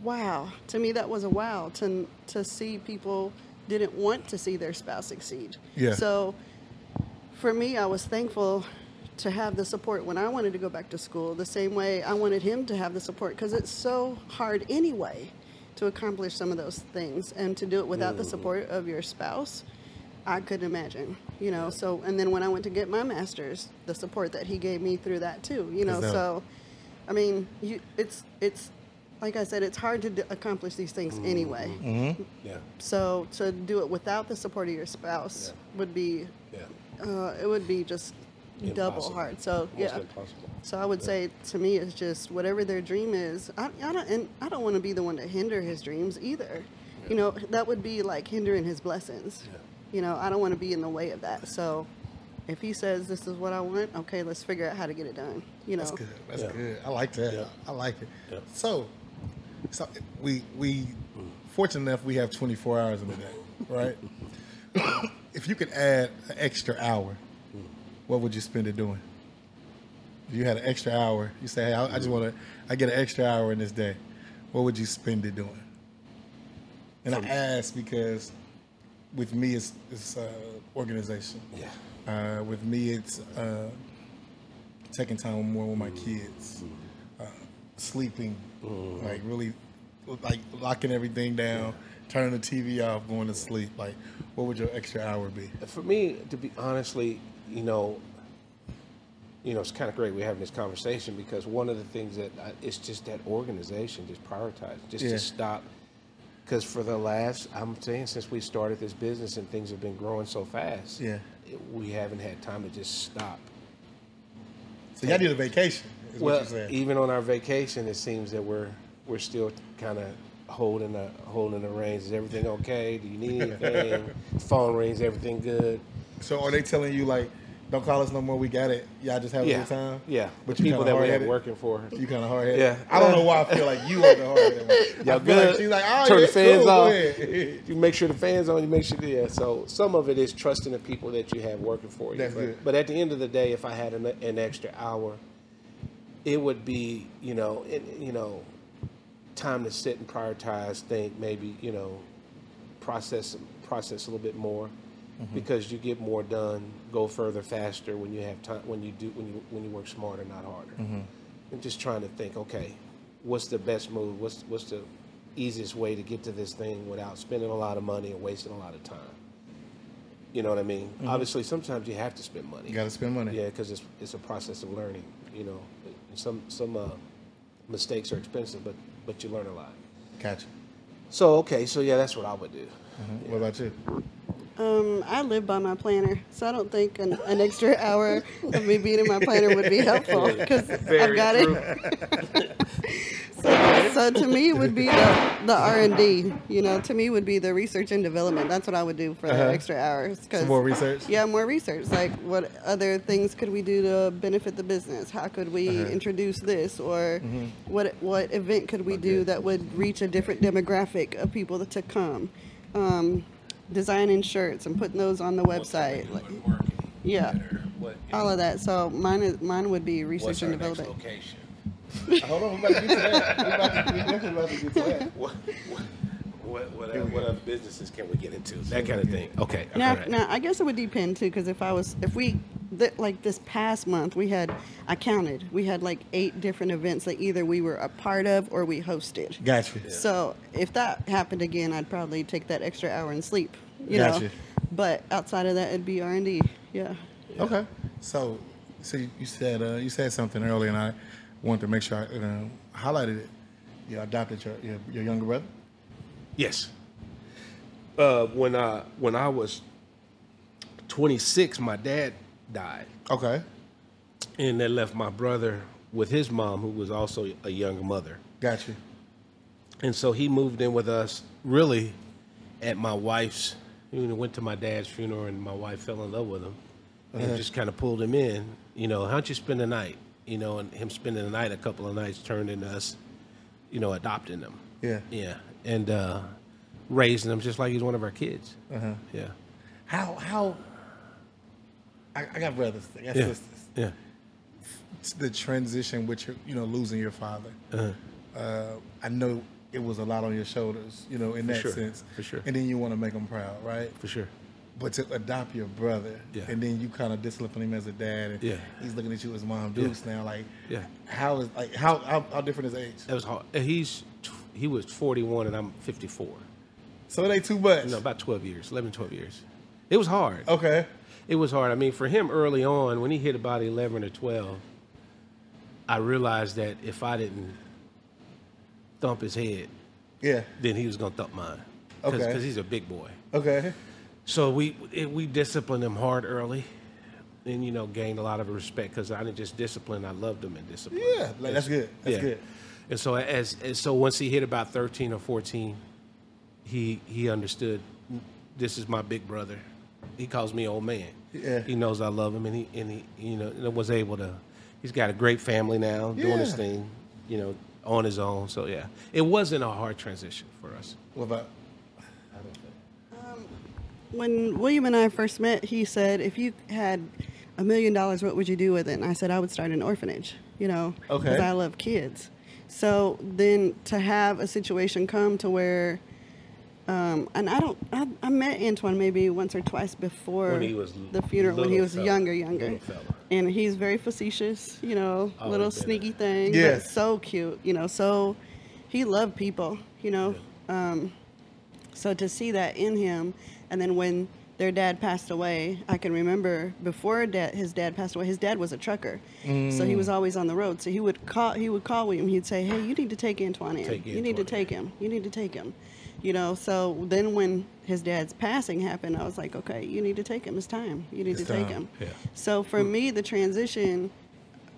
wow. To me, that was a wow to to see people didn't want to see their spouse succeed. Yeah. So, for me, I was thankful to have the support when I wanted to go back to school. The same way I wanted him to have the support because it's so hard anyway to accomplish some of those things and to do it without the support of your spouse. I couldn't imagine, you know. So, and then when I went to get my master's, the support that he gave me through that too, you know. That- So, I mean, you, it's it's like I said, it's hard to d- accomplish these things anyway. Mm-hmm. Yeah. So to do it without the support of your spouse would be, Yeah. Uh, it would be just double Impossible. hard. So Almost yeah. impossible. So I would say to me, it's just whatever their dream is. I, I don't, and I don't want to be the one to hinder his dreams either. You know, that would be like hindering his blessings. Yeah. You know, I don't want to be in the way of that. So if he says this is what I want, okay, let's figure out how to get it done. You know, That's good. That's Yeah. good. I like that. Yeah. I like it. Yeah. So, so we we fortunate enough we have 24 hours in a day, right? if you could add an extra hour, what would you spend it doing? If you had an extra hour, you say, "Hey, I, I just want to, I get an extra hour in this day." What would you spend it doing? And I ask because, with me, it's it's uh, organization. Yeah. Uh, with me, it's uh, taking time more with my kids, uh, sleeping, like really, like locking everything down, turning the TV off, going to sleep. Like, what would your extra hour be? For me, to be honestly, you know, you know, it's kind of great we're having this conversation because one of the things that I, it's just that organization, just prioritize, just Yeah. to stop. Because for the last, I'm saying, since we started this business and things have been growing so fast, Yeah. it, we haven't had time to just stop. So y'all need a vacation, is what Well, you're saying. even on our vacation, it seems that we're we're still kind of holding the holding the reins. Is everything okay? Do you need anything? Phone rings. Everything good? so are they telling you like, don't call us no more? We got it. Y'all just have a Yeah, good time. yeah. But the you people that we have hard-headed? working for. You kind of hard headed. Yeah. I don't know why I feel like you are the hard headed Y'all feel like good? she's like, oh, Turn yeah, the fans cool, off. You make sure the fans on. You make sure. Yeah. So some of it is trusting the people that you have working for you. That's but, good. but at the end of the day, if I had an, an extra hour, it would be you know it, you know time to sit and prioritize. Think maybe you know process process a little bit more. Mm-hmm. Because you get more done, go further faster when you have time. When you do, when you when you work smarter, not harder. Mm-hmm. And just trying to think, okay, what's the best move? What's what's the easiest way to get to this thing without spending a lot of money and wasting a lot of time? You know what I mean? Obviously, sometimes you have to spend money. Mm-hmm. You got to spend money. Yeah, because it's it's a process of learning. You know, some some uh, mistakes are expensive, but but you learn a lot. Gotcha. So okay, so yeah, that's what I would do. Mhm. What about you? Um, I live by my planner, so I don't think an, an extra hour of me being in my planner would be helpful because I've got true. it. so, so to me, it would be the the R and D. You know, to me would be the research and development. That's what I would do for Uh-huh. the extra hours. 'cause- Some more research? Yeah, more research. Like, what other things could we do to benefit the business? How could we Uh-huh. introduce this, or Mm-hmm. what what event could we do that would reach a different demographic of people to come? Um, designing shirts and putting those on the website. Like, yeah, What, all of that. So mine is mine would be research what's our and next development. location? Hold on, we're about to get to that. We're, about to, we're definitely about to get to that. What, what, what, what, other- what other businesses can we get into? That kind of thing. Okay. Now, all right. now I guess it would depend too, because if I was, if we, th- like this past month, we had, I counted, we had like eight different events that either we were a part of or we hosted. Gotcha. So if that happened again, I'd probably take that extra hour and sleep. You Gotcha. know, but outside of that, it'd be R and D. Yeah. Okay. So, so you you said uh, you said something earlier, and I wanted to make sure I uh, highlighted it. You adopted your, your your younger brother. Yes. Uh, when I when I was 26, my dad died, Okay. and that left my brother with his mom, who was also a younger mother. Gotcha. And so he moved in with us really at my wife's. You know, went to my dad's funeral, and my wife fell in love with him, and just kind of pulled him in. You know, how'd you spend the night? You know, and him spending the night a couple of nights turned into us, you know, adopting them. Yeah. Yeah, and uh, raising them just like he's one of our kids. Uh-huh. Yeah. How how? I, I got brothers. I got Yeah. sisters. Yeah. It's the transition with your, you know, losing your father. Uh-huh. Uh, I know it was a lot on your shoulders, you know, in that sure. sense. For sure. And then you want to make them proud, right? For sure. But to adopt your brother, Yeah. and then you kind of discipline him as a dad, and Yeah. he's looking at you as mom Yeah. Dukes now, like, Yeah. how is like how how, how different is age? That was hard. He's he was 41 and I'm 54. So it ain't too much. No, about 12 years, 11, 12 years. It was hard. Okay. It was hard. I mean, for him early on, when he hit about 11 or 12, I realized that if I didn't thump his head, Yeah. then he was going to thump mine. Because Okay. Because he's a big boy. Okay. So we it, we disciplined him hard early, and you know gained a lot of respect because I didn't just discipline; I loved him and discipline. Yeah, like, that's good. That's good. And so as, as so once he hit about thirteen or fourteen, he he understood this is my big brother. He calls me old man. Yeah. He knows I love him, and he and he you know and was able to. He's got a great family now, doing his thing, you know, on his own. So yeah, it wasn't a hard transition for us. What about? When William and I first met, he said, "If you had a million dollars, what would you do with it?" And I said, "I would start an orphanage." You know, Okay. because I love kids. So then to have a situation come to where, um, and I don't, I, I met Antoine maybe once or twice before When he was the funeral when he was fella. younger, younger, and he's very facetious. You know, Always little been sneaky thing, but so cute. You know, so he loved people. You know. Um, so to see that in him, and then when their dad passed away, I can remember before dad, his dad passed away. His dad was a trucker, so he was mm. always on the road. So he would call. He would call William. He'd say, "Hey, you need to take Antoine in. Take you need to take him. You need to take him." You know. So then when his dad's passing happened, I was like, "Okay, you need to take him. It's time. You need It's to take him." Yeah. So for mm. me, the transition,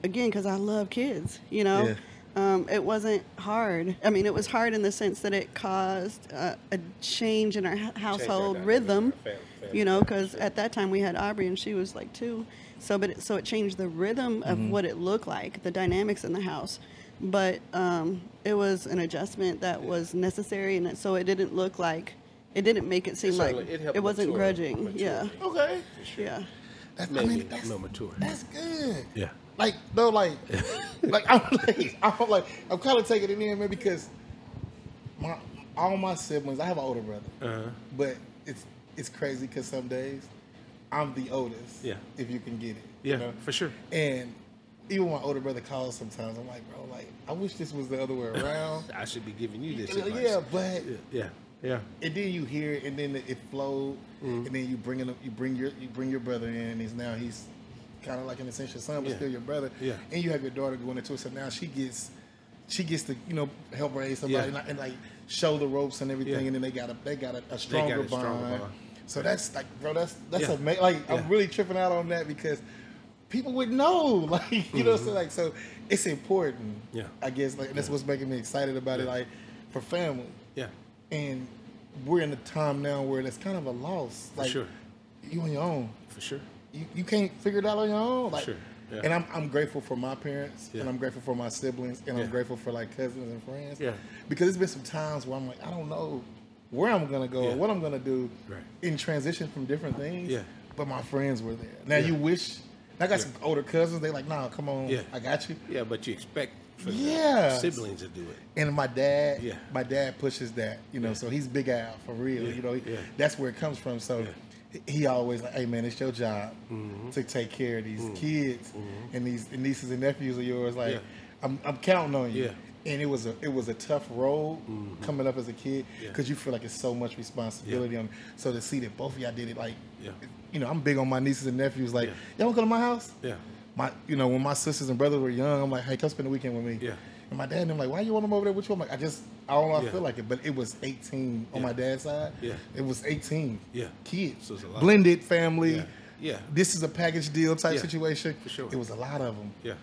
again, because I love kids. You know. Yeah. Um, it wasn't hard. I mean, it was hard in the sense that it caused uh, a change in our h- household dynamic, rhythm. our fam- family You know, because at that time we had Aubrey and she was like two, so but it, so it changed the rhythm of Mm-hmm. what it looked like, the dynamics in the house. But um, it was an adjustment that was necessary, and so it didn't look like it didn't make it seem like it it wasn't mature- grudging. mature Yeah, me. Okay. yeah. That's, I Made mean, that's, more mature. that's good. Yeah. Like no, like, like I'm like I'm like I'm kind of taking it in, man, because my all my siblings. I have an older brother, Uh-huh. but it's it's crazy because some days I'm the oldest. Yeah. If you can get it. Yeah, You know? for sure. And even my older brother calls sometimes. I'm like, bro, like I wish this was the other way around. I should be giving you this Advice. yeah, but Yeah. Yeah. and then you hear it, and then it flowed, Mm-hmm. and then you bring in, you bring your you bring your brother in, and he's now he's kind of like an essential son, but Yeah. still your brother. Yeah. And you have your daughter going into it, so now she gets she gets to you know help raise somebody Yeah. and, like, and like show the ropes and everything, Yeah. and then they got a they got a, a stronger, a stronger bond. bond. So that's like, bro, that's that's amazing. Like. I'm really tripping out on that because people would know, like you know, so like so it's important. Mm-hmm. Yeah. I guess like that's what's making me excited about it, like for family Yeah. and we're in a time now where that's kind of a loss. Like sure. you on your own. For sure. You, you can't figure it out on your own. Like, Sure, yeah. And I'm I'm grateful for my parents Yeah. and I'm grateful for my siblings and Yeah. I'm grateful for like cousins and friends. Yeah. Because there's been some times where I'm like, I don't know where I'm gonna go or what I'm gonna do Right. in transition from different things. Yeah. But my friends were there. Now you wish I got some older cousins, they like, nah, come on, Yeah. I got you. Yeah, but you expect for Yeah. siblings to do it. And my dad, Yeah. my dad pushes that, you know. So he's big Al for real, you know. That's where it comes from. So. He always like, "Hey man, it's your job Mm-hmm. to take care of these kids and these and nieces and nephews of yours. Like, Yeah. I'm, I'm counting on you." Yeah. Mm-hmm. And it was a it was a tough road coming up as a kid Yeah. because you feel like it's so much responsibility on. So to see that both of y'all did it, like, Yeah. you know, I'm big on my nieces and nephews. Like, Yeah. y'all want to go to my house? Yeah. my you know when my sisters and brothers were young, I'm like, hey, come spend the weekend with me. Yeah. And my dad and them like, why you want them over there with you? I'm like, I just I don't know, I Yeah. feel like it, but it was 18 on Yeah. my dad's side. Yeah. It was 18. Yeah. Kids. So it's a lot. Blended family. Yeah. Yeah. This is a package deal type situation. For sure. It was a lot of them. Yeah.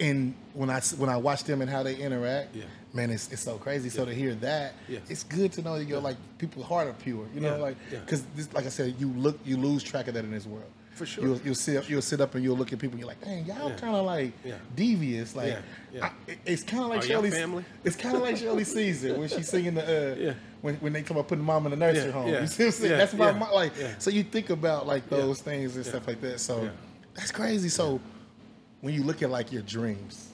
And when I when I watch them and how they interact, Yeah. man, it's, it's so crazy. So to hear that, Yeah. it's good to know that you're like people's heart are pure. You know, like because like I said, you look you lose track of that in this world. For sure. You'll, you'll sit you'll sit up and you'll look at people. and You're like, dang, y'all Yeah. kind of like Yeah. devious. Like. I- it's kind of like Are family? It's kind of like Shirley Caesar when she's singing the uh, Yeah. when when they come up putting mom in the nursery home. You see what I'm saying? That's my like. So you think about like those things and stuff like that. So that's crazy. So when you look at like your dreams,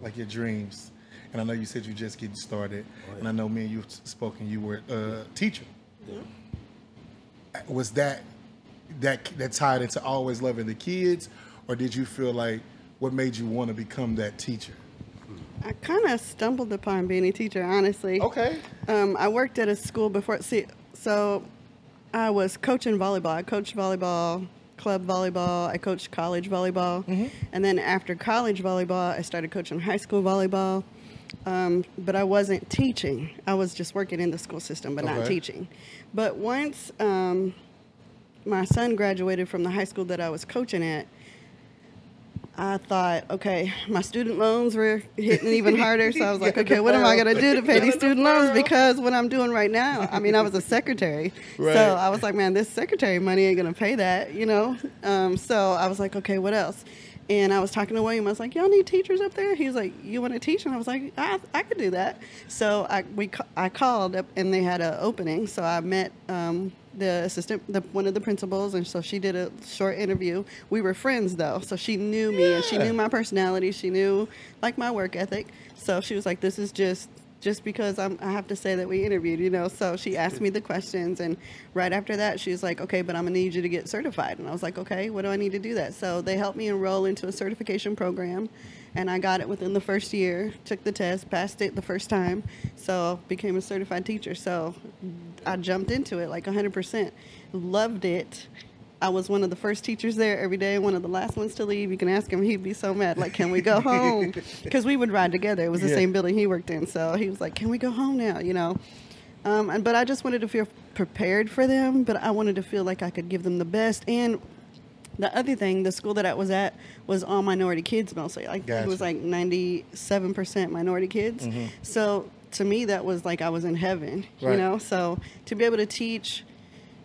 like your dreams, and I know you said you just getting started, Oh, yeah. and I know me and you spoken. You were a teacher. Yeah. Was that that that tied into always loving the kids, or did you feel like what made you want to become that teacher? I kind of stumbled upon being a teacher, honestly. Okay. Um, I worked at a school before. See, so I was coaching volleyball. I coached volleyball, club volleyball. I coached college volleyball, and then after college volleyball, I started coaching high school volleyball. Um, but I wasn't teaching. I was just working in the school system, but not teaching. But once um, my son graduated from the high school that I was coaching at, I thought, okay, my student loans were hitting even harder. So I was like, okay, what am I going to do to pay these student loans? Because what I'm doing right now, I mean, I was a secretary. Right. So I was like, man, this secretary money ain't going to pay that, you know? Um, so I was like, okay, what else? And I was talking to William. I was like, y'all need teachers up there? He was like, you want to teach? And I was like, I, I could do that. So I, we, I called up and they had an opening. So I met um, the assistant, the, one of the principals, and so she did a short interview. We were friends though, so she knew me and she knew my personality. She knew like my work ethic. So she was like, "This is just just because I'm, I have to say that we interviewed, you know." So she asked me the questions, and right after that, she was like, "Okay, but I'm gonna need you to get certified." And I was like, "Okay, what do I need to do that?" So they helped me enroll into a certification program. And I got it within the first year. Took the test, passed it the first time, so became a certified teacher. So I jumped into it like 100%. Loved it. I was one of the first teachers there every day, one of the last ones to leave. You can ask him, he'd be so mad. Like, can we go home? Because we would ride together. It was the Yeah. same building he worked in. So he was like, can we go home now? You know? Um, and, but I just wanted to feel prepared for them, but I wanted to feel like I could give them the best. And the other thing, the school that I was at was all minority kids mostly. Like it was like ninety-seven percent minority kids. So to me, that was like I was in heaven. You know, so to be able to teach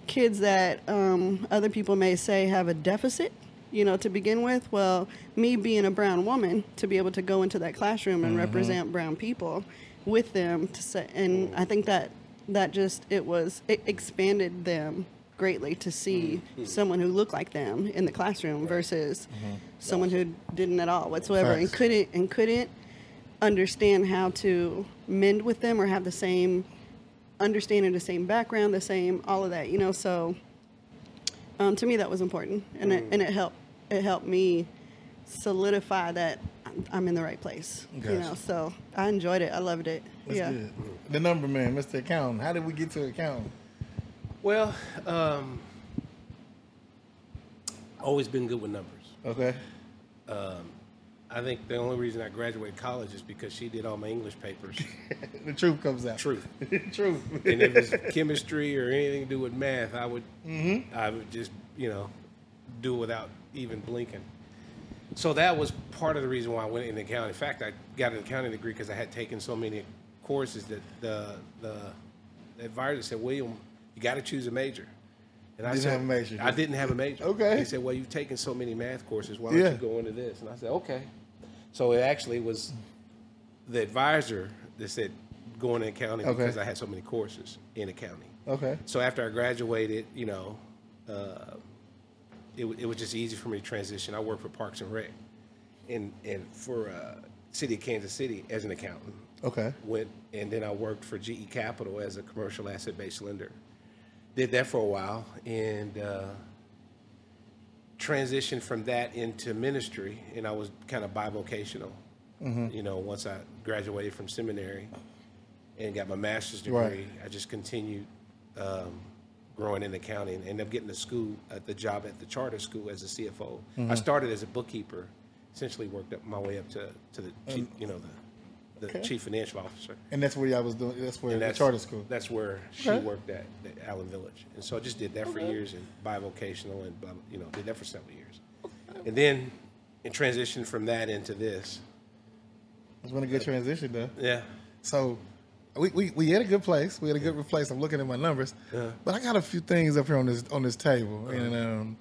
kids that um, other people may say have a deficit, you know, to begin with. Well, me being a brown woman, to be able to go into that classroom and represent brown people with them, to say, and I think that that just it was it expanded them greatly to see mm-hmm. someone who looked like them in the classroom versus mm-hmm. someone who didn't at all whatsoever and couldn't and couldn't understand how to mend with them or have the same understanding the same background, the same all of that, you know. So um, to me, that was important, and it, mm. and it helped. It helped me solidify that I'm- in the right place, you know. So I enjoyed it. I loved it. That's yeah. good. The number man, Mr. Accountant. How did we get to accounting? Well, um, always been good with numbers. Okay. I I think the only reason I graduated college is because she did all my English papers. the truth comes out. Truth. truth. and if it's chemistry or anything to do with math, I would, I would just, you know, do it without even blinking. So that was part of the reason why I went into accounting. In fact, I got an accounting degree because I had taken so many courses that the the advisor said, William, you got to choose a major. And I Didn't said, have a major, I didn't have a major. Okay. He said, Well, you've taken so many math courses. Why don't Yeah. you go into this? And I said, Okay. So it actually was the advisor that said, go into accounting Okay. because I had so many courses in accounting. Okay. So after I graduated, you know, uh, it, it was just easy for me to transition. I worked for Parks and Rec, and and for uh, City of Kansas City as an accountant. Okay. Went and then I worked for GE Capital as a commercial asset-based lender. Did that for a while and uh, transitioned from that into ministry, and I was kind of bivocational. You know, once I graduated from seminary and got my master's degree, Right. I just continued um, growing in accounting. And ended up getting a school, at the job at the charter school as a CFO. I started as a bookkeeper, essentially worked up my way up to, to the chief, you know the, the Okay. chief financial officer. And that's where y'all was doing. That's where And the charter school. That's where she Okay. worked at, at Allen Village, and so I just did that for years and bivocational and you know did that for several years, and then in transition from that into this. It's been a good transition though. Yeah. So we, we, we had a good place. We had a good place. I'm looking at my numbers, Yeah. but I got a few things up here on this on this table, and um,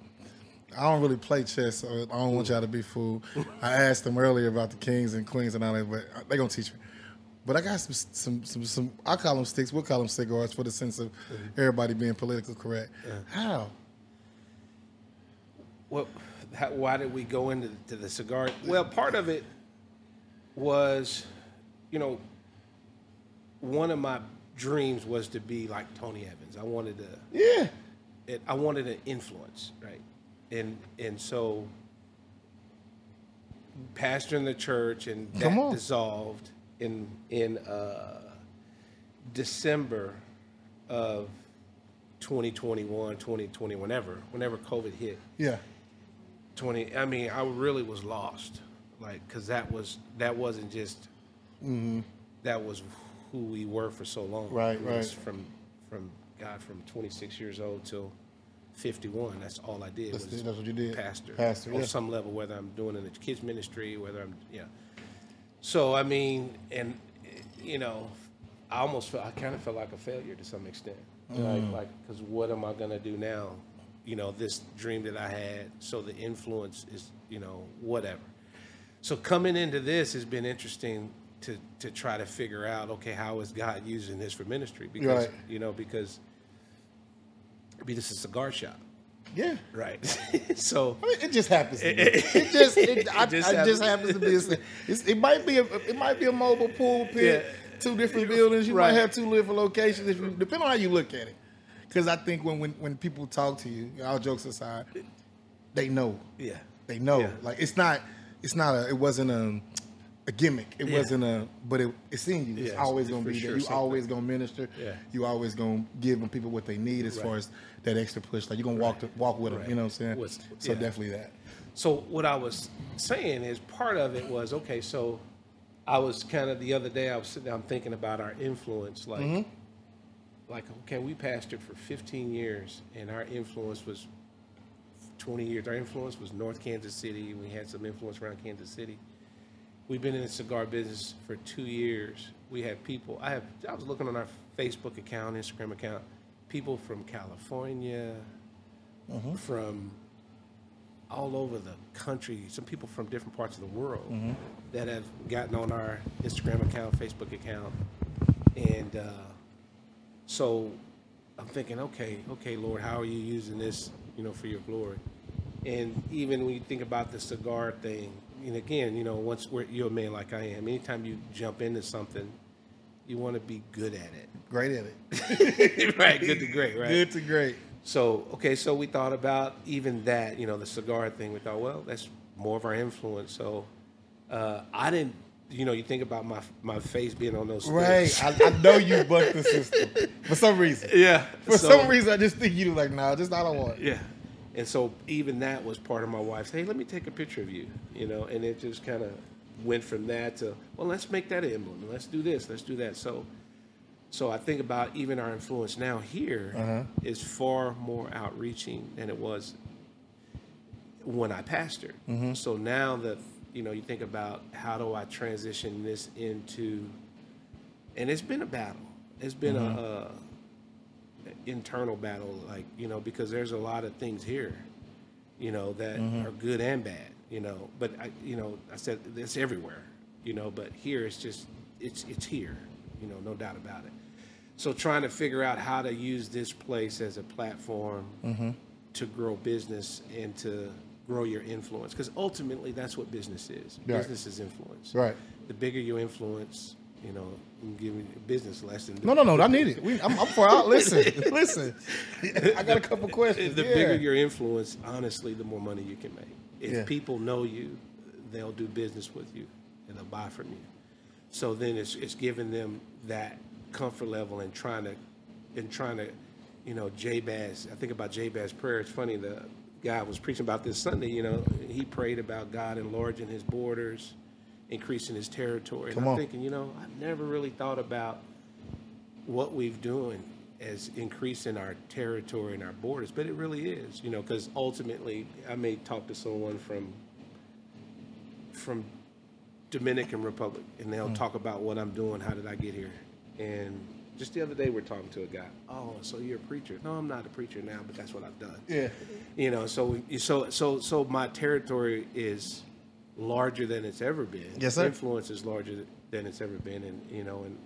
I don't really play chess. So I don't want y'all to be fooled. I asked them earlier about the kings and queens and all that, but they're gonna teach me. But I got some some some, some I call them sticks. We'll call them cigars for the sense of mm-hmm. everybody being politically correct. How? Well, how, why did we go into to the cigar? Well, part of it was, you know, one of my dreams was to be like Tony Evans. I wanted to. Yeah. it, I wanted an influence, right? And and so pastoring the church and that dissolved in in uh, December of 2021, 2020, whenever whenever COVID hit. Yeah. 20 I mean, I really was lost. Like cuz that was that wasn't just that was who we were for so long. Mm-hmm. Right, right. From from God from 26 years old till 51. That's all I did That's- was that's what you did. pastor. Pastor, on yeah. some level whether I'm doing in the kids ministry, whether I'm yeah. So I mean, and you know, I almost felt I kind of felt like a failure to some extent. Mm. Like, like, because what am I gonna do now? You know, this dream that I had. So the influence is, you know, whatever. So coming into this has been interesting to to try to figure out, okay, how is God using this for ministry? Because Right. you know, because I mean, this is a cigar shop, Yeah. right? so I mean, it just happens. To be. It just, it, I, It just I just happens. happens to be. A, it might be a, it might be a mobile pool pit, Yeah. two different buildings. You Right. might have two different locations, if you, depending on how you look at it. Because I think when, when when people talk to you, all jokes aside, they know. yeah, They know. Yeah. Like it's not, it's not a, it wasn't a, a gimmick. It Yeah. wasn't a, but it, it's in you. It's Yeah, always gonna be sure there. You something. always gonna minister. Yeah. You always gonna give them people what they need as far as that extra push. Like you're gonna walk to, walk with them. Right. You know what I'm saying? What's- so definitely that. So what I was saying is part of it was okay. So I was kind of the other day I was sitting down thinking about our influence, like, Mm-hmm. like okay, we pastored for 15 years, and our influence was 20 years. Our influence was North Kansas City. We had some influence around Kansas City. We've been in the cigar business for two years. We have people. I have. I was looking on our Facebook account, Instagram account. People from California, from all over the country. Some people from different parts of the world that have gotten on our Instagram account, Facebook account, and uh, so I'm thinking, okay, okay, Lord, how are you using this, you know, for your glory? And even when you think about the cigar thing, and again, you know, once we're, you're a man like I am, anytime you jump into something, you want to be good at it. Great at it. it, right? Good to great, right? Good to great. So okay, so we thought about even that, you know, the cigar thing. We thought, well, that's more of our influence. So uh, I didn't, you know, you think about my my face being on those Right. I, I know you bucked the system for some reason. yeah. For so- some reason, I just think you like, nah, just I don't want it. Yeah. And so even that was part of my wife's. Hey, let me take a picture of you. You know, and it just kind of went from that to well, let's make that an emblem. Let's do this. Let's do that. So. So I think about even our influence now here uh-huh. is far more outreaching than it was when I pastored. Mm-hmm. So now that you know, you think about how do I transition this into, and it's been a battle. It's been a, mm-hmm. a internal battle, like you know, because there's a lot of things here, you know, that mm-hmm. are good and bad, you know. But I, you know, I said it's everywhere, you know. But here, it's just it's it's here, you know, no doubt about it. So trying to figure out how to use this place as a platform mm-hmm. to grow business and to grow your influence, because ultimately that's what business is. Right. Business is influence. Right. The bigger your influence, you know, give me business lesson. No, no, no. I need it. We, I'm, I'm for out. Listen, listen. I got a couple questions. the yeah. bigger your influence, honestly, the more money you can make. If Yeah. people know you, they'll do business with you and they'll buy from you. So then it's it's giving them that comfort level and trying to and trying to, you know, Jabez. I think about Jabez's prayer. It's funny. The guy was preaching about this Sunday. You know, he prayed about God enlarging his borders, increasing his territory. Come and I'm on. thinking, you know, I've never really thought about what we've doing as increasing our territory and our borders, but it really is, you know, because ultimately, I may talk to someone from from Dominican Republic, and they'll Mm. talk about what I'm doing. How did I get here? And just the other day, we're talking to a guy. Oh, so you're a preacher? No, I'm not a preacher now, but that's what I've done. Yeah. You know, so so so so my territory is larger than it's ever been. Yes, sir. Influence is larger than it's ever been, and you know, and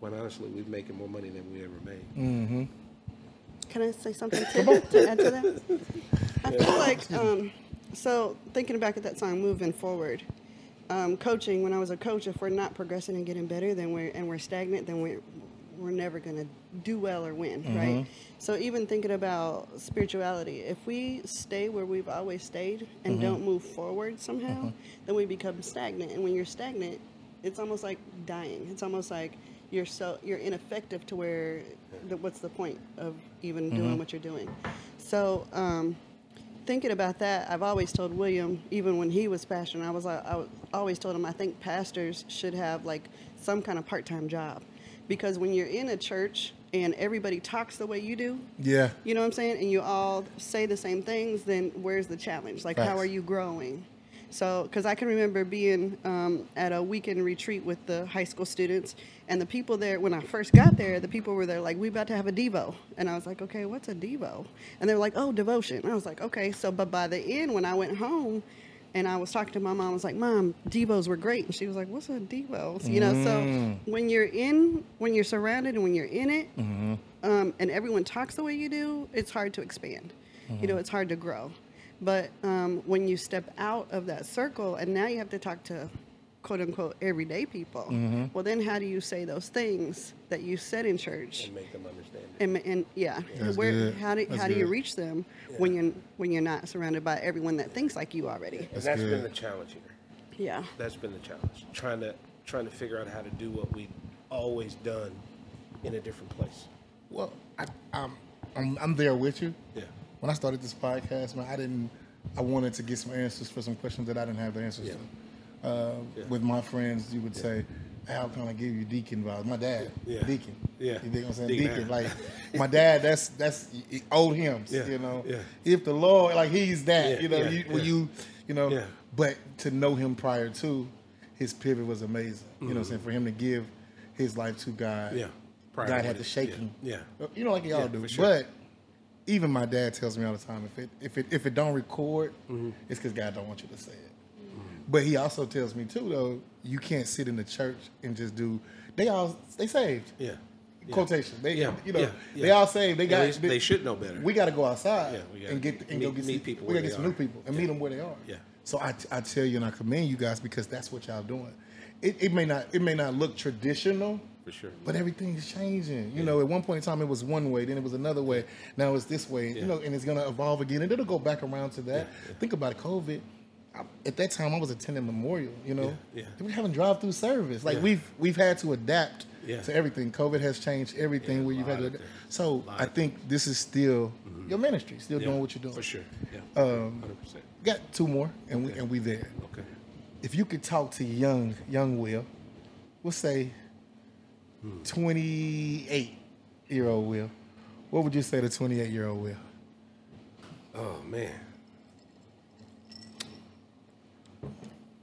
quite honestly, we're making more money than we ever made. Can I say something to, to add to that? I feel like, um, so thinking back at that song, moving forward, um, coaching. When I was a coach, if we're not progressing and getting better, then we're and we're stagnant, then we're we're never gonna do well or win, mm-hmm. right? So even thinking about spirituality, if we stay where we've always stayed and mm-hmm. don't move forward somehow, mm-hmm. then we become stagnant. And when you're stagnant, it's almost like dying. It's almost like you're so you're ineffective to where the, what's the point of even doing what you're doing? So um, thinking about that, I've always told William, even when he was pastoring, I was like, I was- always told him I think pastors should have like some kind of part-time job, because when you're in a church and everybody talks the way you do, Yeah. you know what I'm saying, and you all say the same things, then where's the challenge? Like, how are you growing? So, because I can remember being um, at a weekend retreat with the high school students, and the people there, when I first got there, the people were there like, we about to have a Devo. And I was like, okay, what's a Devo? And they were like, oh, devotion. I was like, okay. So, but by the end, when I went home, and I was talking to my mom, I was like, Mom, Devos were great. And she was like, What's a Devos? You know, so when you're in, when you're surrounded and when you're in it, um, and everyone talks the way you do, it's hard to expand. You know, it's hard to grow. But um, when you step out of that circle and now you have to talk to quote unquote everyday people, mm-hmm. well, then how do you say those things that you said in church? and make them understand it. And, and yeah, That's where good. how do That's how do you reach them when you're when you're not surrounded by everyone that thinks like you already? And That's that's good. been the challenge here. Yeah. That's been the challenge. Trying to trying to figure out how to do what we've always done in a different place. Well, I, I'm, I'm I'm there with you. Yeah. When I started this podcast, man, I didn't. I wanted to get some answers for some questions that I didn't have the answers Yeah. to. Uh, Yeah. With my friends, you would say, "How can I give you deacon vibes?" My dad, Yeah. deacon. Yeah. You dig what I'm saying? Deacon Deacon. Like my dad, that's that's old hymns. Yeah. You know. Yeah. If the Lord, like he's that. Yeah. You know. Yeah. You, when Yeah. you, you know. Yeah. But to know him prior to, his pivot was amazing. You know what I'm saying? For him to give his life to God. Mm-hmm. Yeah. Prior God had to shake Yeah. him. Yeah. You know, like y'all Yeah, do. sure. But even my dad tells me all the time, if it if it if it don't record, Mm-hmm. it's because God don't want you to say it. But he also tells me too, though, you can't sit in the church and just do. They all they saved. Yeah. Yeah. Quotation. They Yeah, you know yeah, they all saved. They got. they- they should know better. We got to go outside Yeah, and get and meet- go get meet some, people We got to get some are. new people and Yeah. meet them where they are. Yeah. So I, I tell you and I commend you guys because that's what y'all doing. It, it may not it may not look traditional. For sure. But everything's changing. You know, at one point in time it was one way, then it was another way. Now it's this way. You know, and it's gonna evolve again, and it'll go back around to that. Think about it, COVID. I, at that time I was attending Memorial. You know, Yeah, yeah. we were having drive through service. Like Yeah. we've we've had to adapt to everything. COVID has changed everything where you've had to. adapt. So I Mm-hmm. think this is still your ministry, still doing what you're doing. for sure. Yeah, Um, hundred percent. Got two more, and we Okay. and we there. Okay. If you could talk to young young Will, we'll say Hmm. 28 year old Will, what would you say to 28 year old Will? Oh man.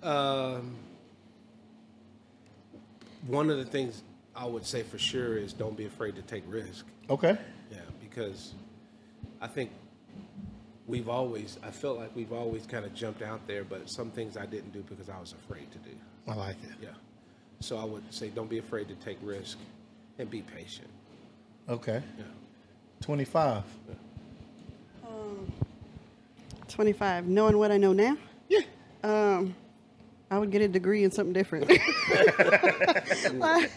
Um, one of the things I would say for sure is don't be afraid to take risk. Okay. Yeah, because I think we've always I felt like we've always kind of jumped out there, but some things I didn't do because I was afraid to do. I like it. Yeah. So I would say don't be afraid to take risk and be patient. Okay. Yeah. 25. 25. Knowing what I know now, Yeah. um, I would get a degree in something different. my,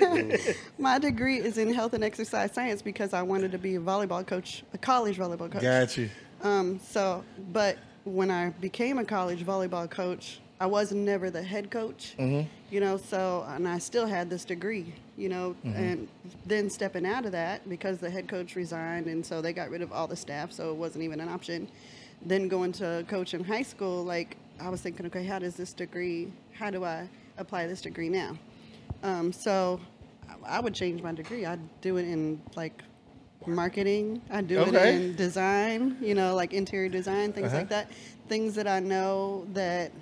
my degree is in health and exercise science because I wanted to be a volleyball coach, a college volleyball coach. Got you. Um, so, but when I became a college volleyball coach, I was never the head coach, mm-hmm. you know. So, and I still had this degree, you know. And then stepping out of that because the head coach resigned, and so they got rid of all the staff, so it wasn't even an option. Then going to coach in high school, like I was thinking, okay, how does this degree? How do I apply this degree now? Um, so, I- would change my degree. I'd do it in like marketing. I'd do Okay. it in design, you know, like interior design, things Uh-huh. like that. Things that I know that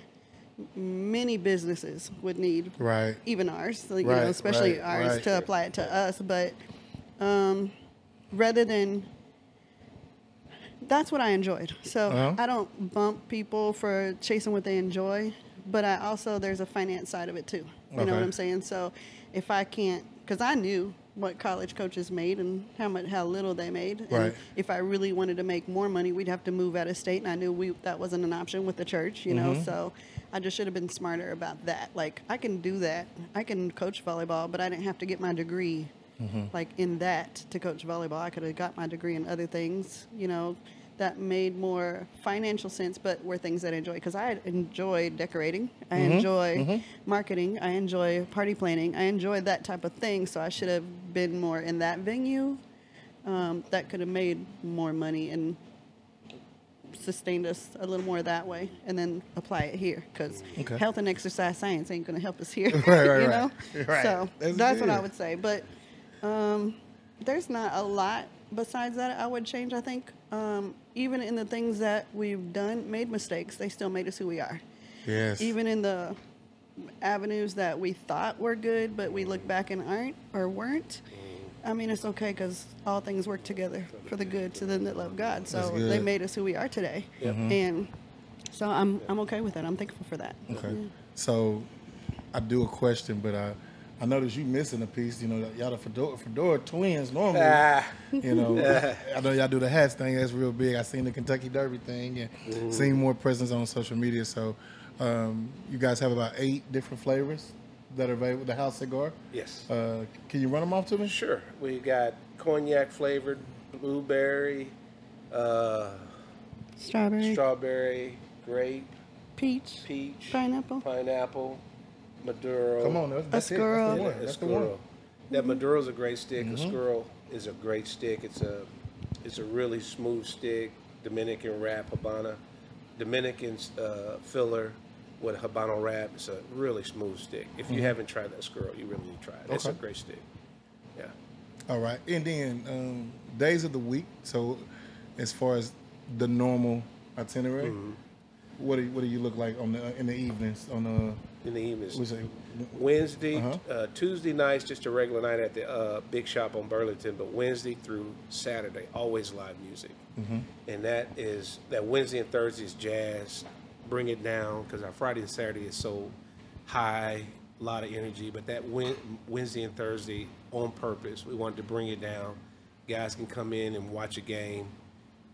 many businesses would need, Right. even ours, like, you Right, know, especially right, ours right. to apply it to us. But um, rather than that's what I enjoyed. So Uh-huh. I don't bump people for chasing what they enjoy, but I also there's a finance side of it too. You know what I'm saying? So if I can't, because I knew what college coaches made and how much how little they made. And Right. if I really wanted to make more money, we'd have to move out of state, and I knew we that wasn't an option with the church. You know, Mm-hmm. so I just should have been smarter about that. Like I can do that. I can coach volleyball, but I didn't have to get my degree Mm-hmm. like in that to coach volleyball. I could have got my degree in other things, you know, that made more financial sense, but were things that I enjoy. Because I enjoy decorating, I Mm-hmm. enjoy marketing, I enjoy party planning, I enjoy that type of thing. So I should have been more in that venue. Um, that could have made more money and sustained us a little more that way, and then apply it here because Okay. health and exercise science ain't going to help us here. Right, right, you know, Right. so That's that's, what I would say. But um, there's not a lot besides that I would change. I think um, even in the things that we've done, made mistakes, they still made us who we are. Yes. Even in the avenues that we thought were good, but we look back and aren't or weren't. I mean, it's okay because all things work together for the good to them that love God. So they. Mm-hmm. made us who we are today, and so I'm I'm okay with that. I'm thankful for that. Okay. So I do a question, but I I noticed you missing a piece. You know, y'all the Fedora, Fedora twins normally. Ah, You know, I know y'all do the hats thing. That's real big. I seen the Kentucky Derby thing and Mm-hmm. seen more presence on social media. So um, you guys have about eight different flavors that are available. The house cigar. yes. Uh, can you run them off to me? Sure. We got cognac flavored, blueberry, uh, Strawberry, strawberry, grape, peach, peach, pineapple. pineapple, Maduro. Come on, that's, that's it. Oscuro. That's the one. That's the one. Oscuro. That Maduro's a great stick. Oscuro is a great stick. It's a it's a really smooth stick. Dominican wrap Habana, Dominican uh, filler with Habano wrap. It's a really smooth stick. If you haven't tried that Oscuro, you really need to try it. It's a great stick. Yeah. All right, and then um, days of the week. So, as far as the normal itinerary, Mm-hmm. what do you, what do you look like on the in the evenings on the In the evenings. we Wednesday, Uh-huh. uh, Tuesday nights, just a regular night at the uh, big shop on Burlington, but Wednesday through Saturday, always live music. Mm-hmm. And that is that Wednesday and Thursday is jazz, bring it down because our Friday and Saturday is so high, a lot of energy. But that Wed- Wednesday and Thursday, on purpose, we wanted to bring it down. Guys can come in and watch a game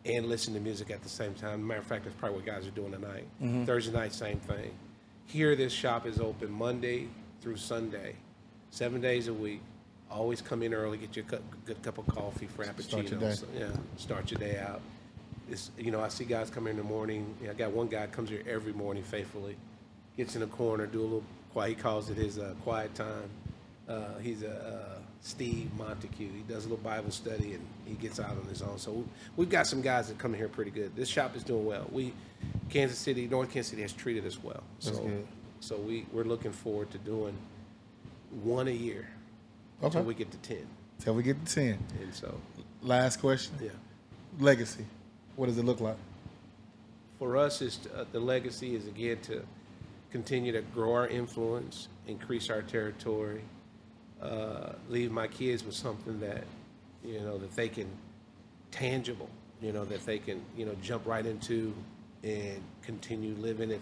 and listen to music at the same time. Matter of fact, that's probably what guys are doing tonight. Thursday night, same thing. Here, this shop is open Monday through Sunday, seven days a week. Always come in early, get your cup, good cup of coffee, Start your day. frappuccinos. Yeah, start your day out. it's you know I see guys come in the morning. I got one guy comes here every morning faithfully, gets in the corner, do a little quiet. He calls it his uh, quiet time. Uh, he's a uh, Steve Montague. He does a little Bible study and he gets out on his own. So we've got some guys that come here pretty good. This shop is doing well. We Kansas City, North Kansas City has treated us well. That's so good. so we we're looking forward to doing one a year Okay. until we get to ten. Till we get to ten. And so Last question. yeah. Legacy. What does it look like? for us is uh, the legacy is again to continue to grow our influence, increase our territory, uh, leave my kids with something that you know that they can tangible, you know that they can you know jump right into and continue living if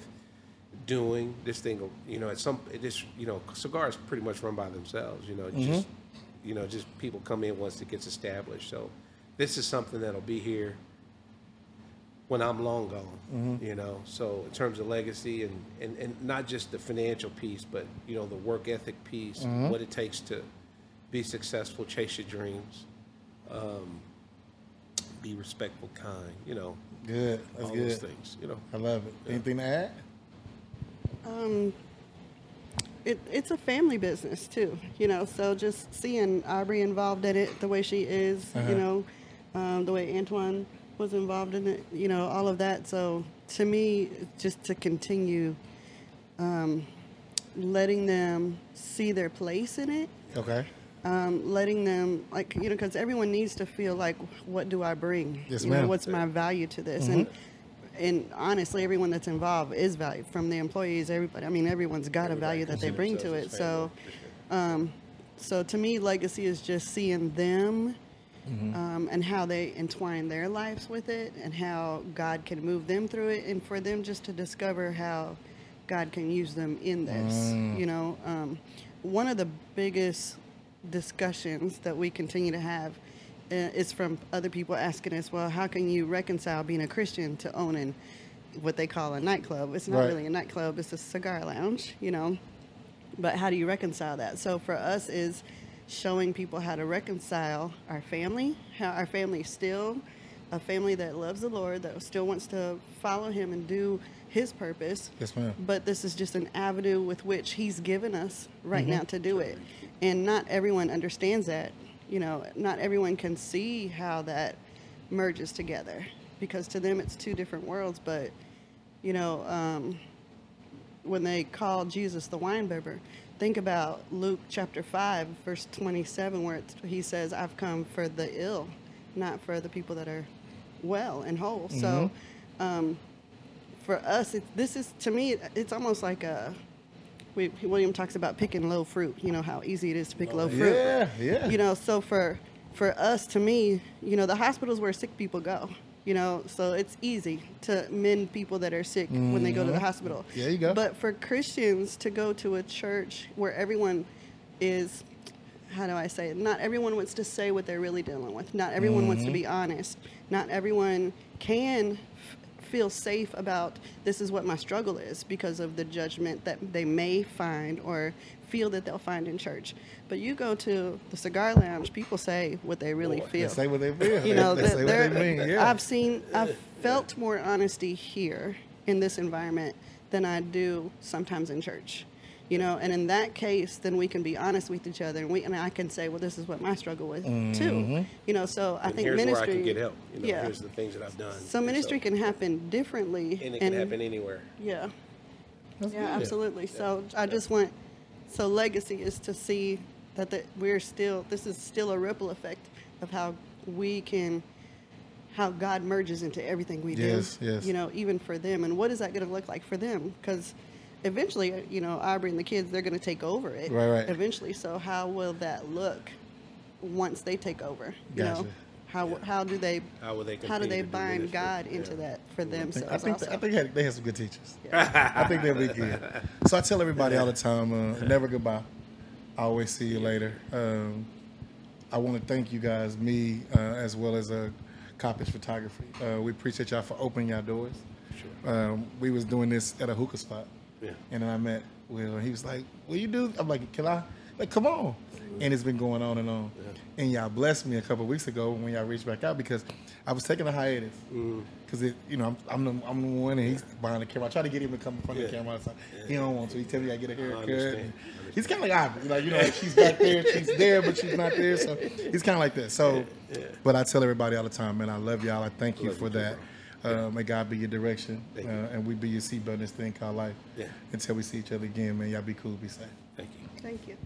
doing this thing. You know, at some it just you know cigars pretty much run by themselves. You know, just you know just people come in once it gets established. So this is something that'll be here when I'm long gone, you know. So in terms of legacy and, and, and not just the financial piece, but you know the work ethic piece, what it takes to be successful, chase your dreams, um, be respectful, kind, you know, Good. That's all good. those things, you know. I love it. Anything to add? Um, it, it's a family business too, you know. So just seeing Aubrey involved in it the way she is, Uh-huh. you know, um, the way Antoine was involved in it, you know, all of that. So to me, just to continue um, letting them see their place in it, Okay. um, letting them like you know because everyone needs to feel like what do I bring? Yes, you know, ma'am. what's my value to this? And and honestly, everyone that's involved is valued from the employees. Everybody, I mean, everyone's got a value that they bring to it. So, um, so to me, legacy is just seeing them. Um, and how they entwine their lives with it, and how God can move them through it, and for them just to discover how God can use them in this. You know, um, one of the biggest discussions that we continue to have uh, is from other people asking us, well, how can you reconcile being a Christian to owning what they call a nightclub? It's not Right. really a nightclub, it's a cigar lounge, you know. But how do you reconcile that? So for us is showing people how to reconcile our family, how our family is still a family that loves the Lord, that still wants to follow him and do his purpose. Yes, ma'am. But this is just an avenue with which he's given us right Mm-hmm. now to do it. And not everyone understands that. You know, not everyone can see how that merges together because to them it's two different worlds. But, you know, um, when they call Jesus the wine bibber, think about Luke chapter 5, verse 27, where it's, he says, I've come for the ill, not for the people that are well and whole. So, um, for us, it, this is to me, it, it's almost like a. We, William talks about picking low fruit. You know how easy it is to pick low fruit. Yeah, yeah. You know, so for for us, to me, you know, the hospitals where sick people go. You know, so it's easy to mend people that are sick when they go to the hospital. Mm-hmm. You go. But for Christians to go to a church where everyone is how do I say it? Not everyone wants to say what they're really dealing with. Not everyone wants to be honest. Not everyone can f- feel safe about this is what my struggle is because of the judgment that they may find or feel that they'll find in church. But you go to the cigar lounge, people say what they really They feel. say what they feel. you know, they, that say what they mean. Yeah. I've seen, I've felt more honesty here in this environment than I do sometimes in church. You know, and in that case, then we can be honest with each other, and we and I can say, well, this is what my struggle was Mm-hmm. too. You know, so I And think here's ministry. where I can get help. You know, yeah. here's the things that I've done. So And ministry can happen differently, and it can happen anywhere. yeah, That's yeah, good. absolutely. So I just want, so legacy is to see that the, we're still, this is still a ripple effect of how we can, how God merges into everything we Yes, do. yes. You know, even for them, and what is that going to look like for them? Because eventually, you know, Aubrey and the kids, they're going to take over it. Right, right. Eventually, so how will that look once they take over? You Gotcha. know, how how do they How will they how do they to do bind ministry? God into Yeah. that for I think, themselves? I think, also? I think they had- they have some good teachers. I think they'll be good. So I tell everybody all the time, uh, never goodbye. I always see you later. Um, I want to thank you guys, me uh, as well as uh, Coppage Photography. Uh, we appreciate y'all for opening your doors. Sure. Um, we was doing this at a hookah spot, Yeah. and then I met Will, and he was like, "Will you do?" I'm like, "Can I? Like, come on. And it's been going on and on. And y'all blessed me a couple weeks ago when y'all reached back out because I was taking a hiatus. Mm-hmm. Because it, you know, I'm, I'm the I'm the one and he's behind the camera. I try to get him to come in front of the camera. all the time. He don't want to. He tell me I get a haircut. understand. He's kind of like Ivory. Like you know, like she's back there, she's there, but she's not there. So he's kind of like that. So, but I tell everybody all the time, man, I love y'all. I thank you Love for you too, that. Uh, may God be your direction, uh, you. and we be your seatbelt in this thing called life. Yeah. Until we see each other again, man, y'all be cool, be safe. Thank you. Thank you.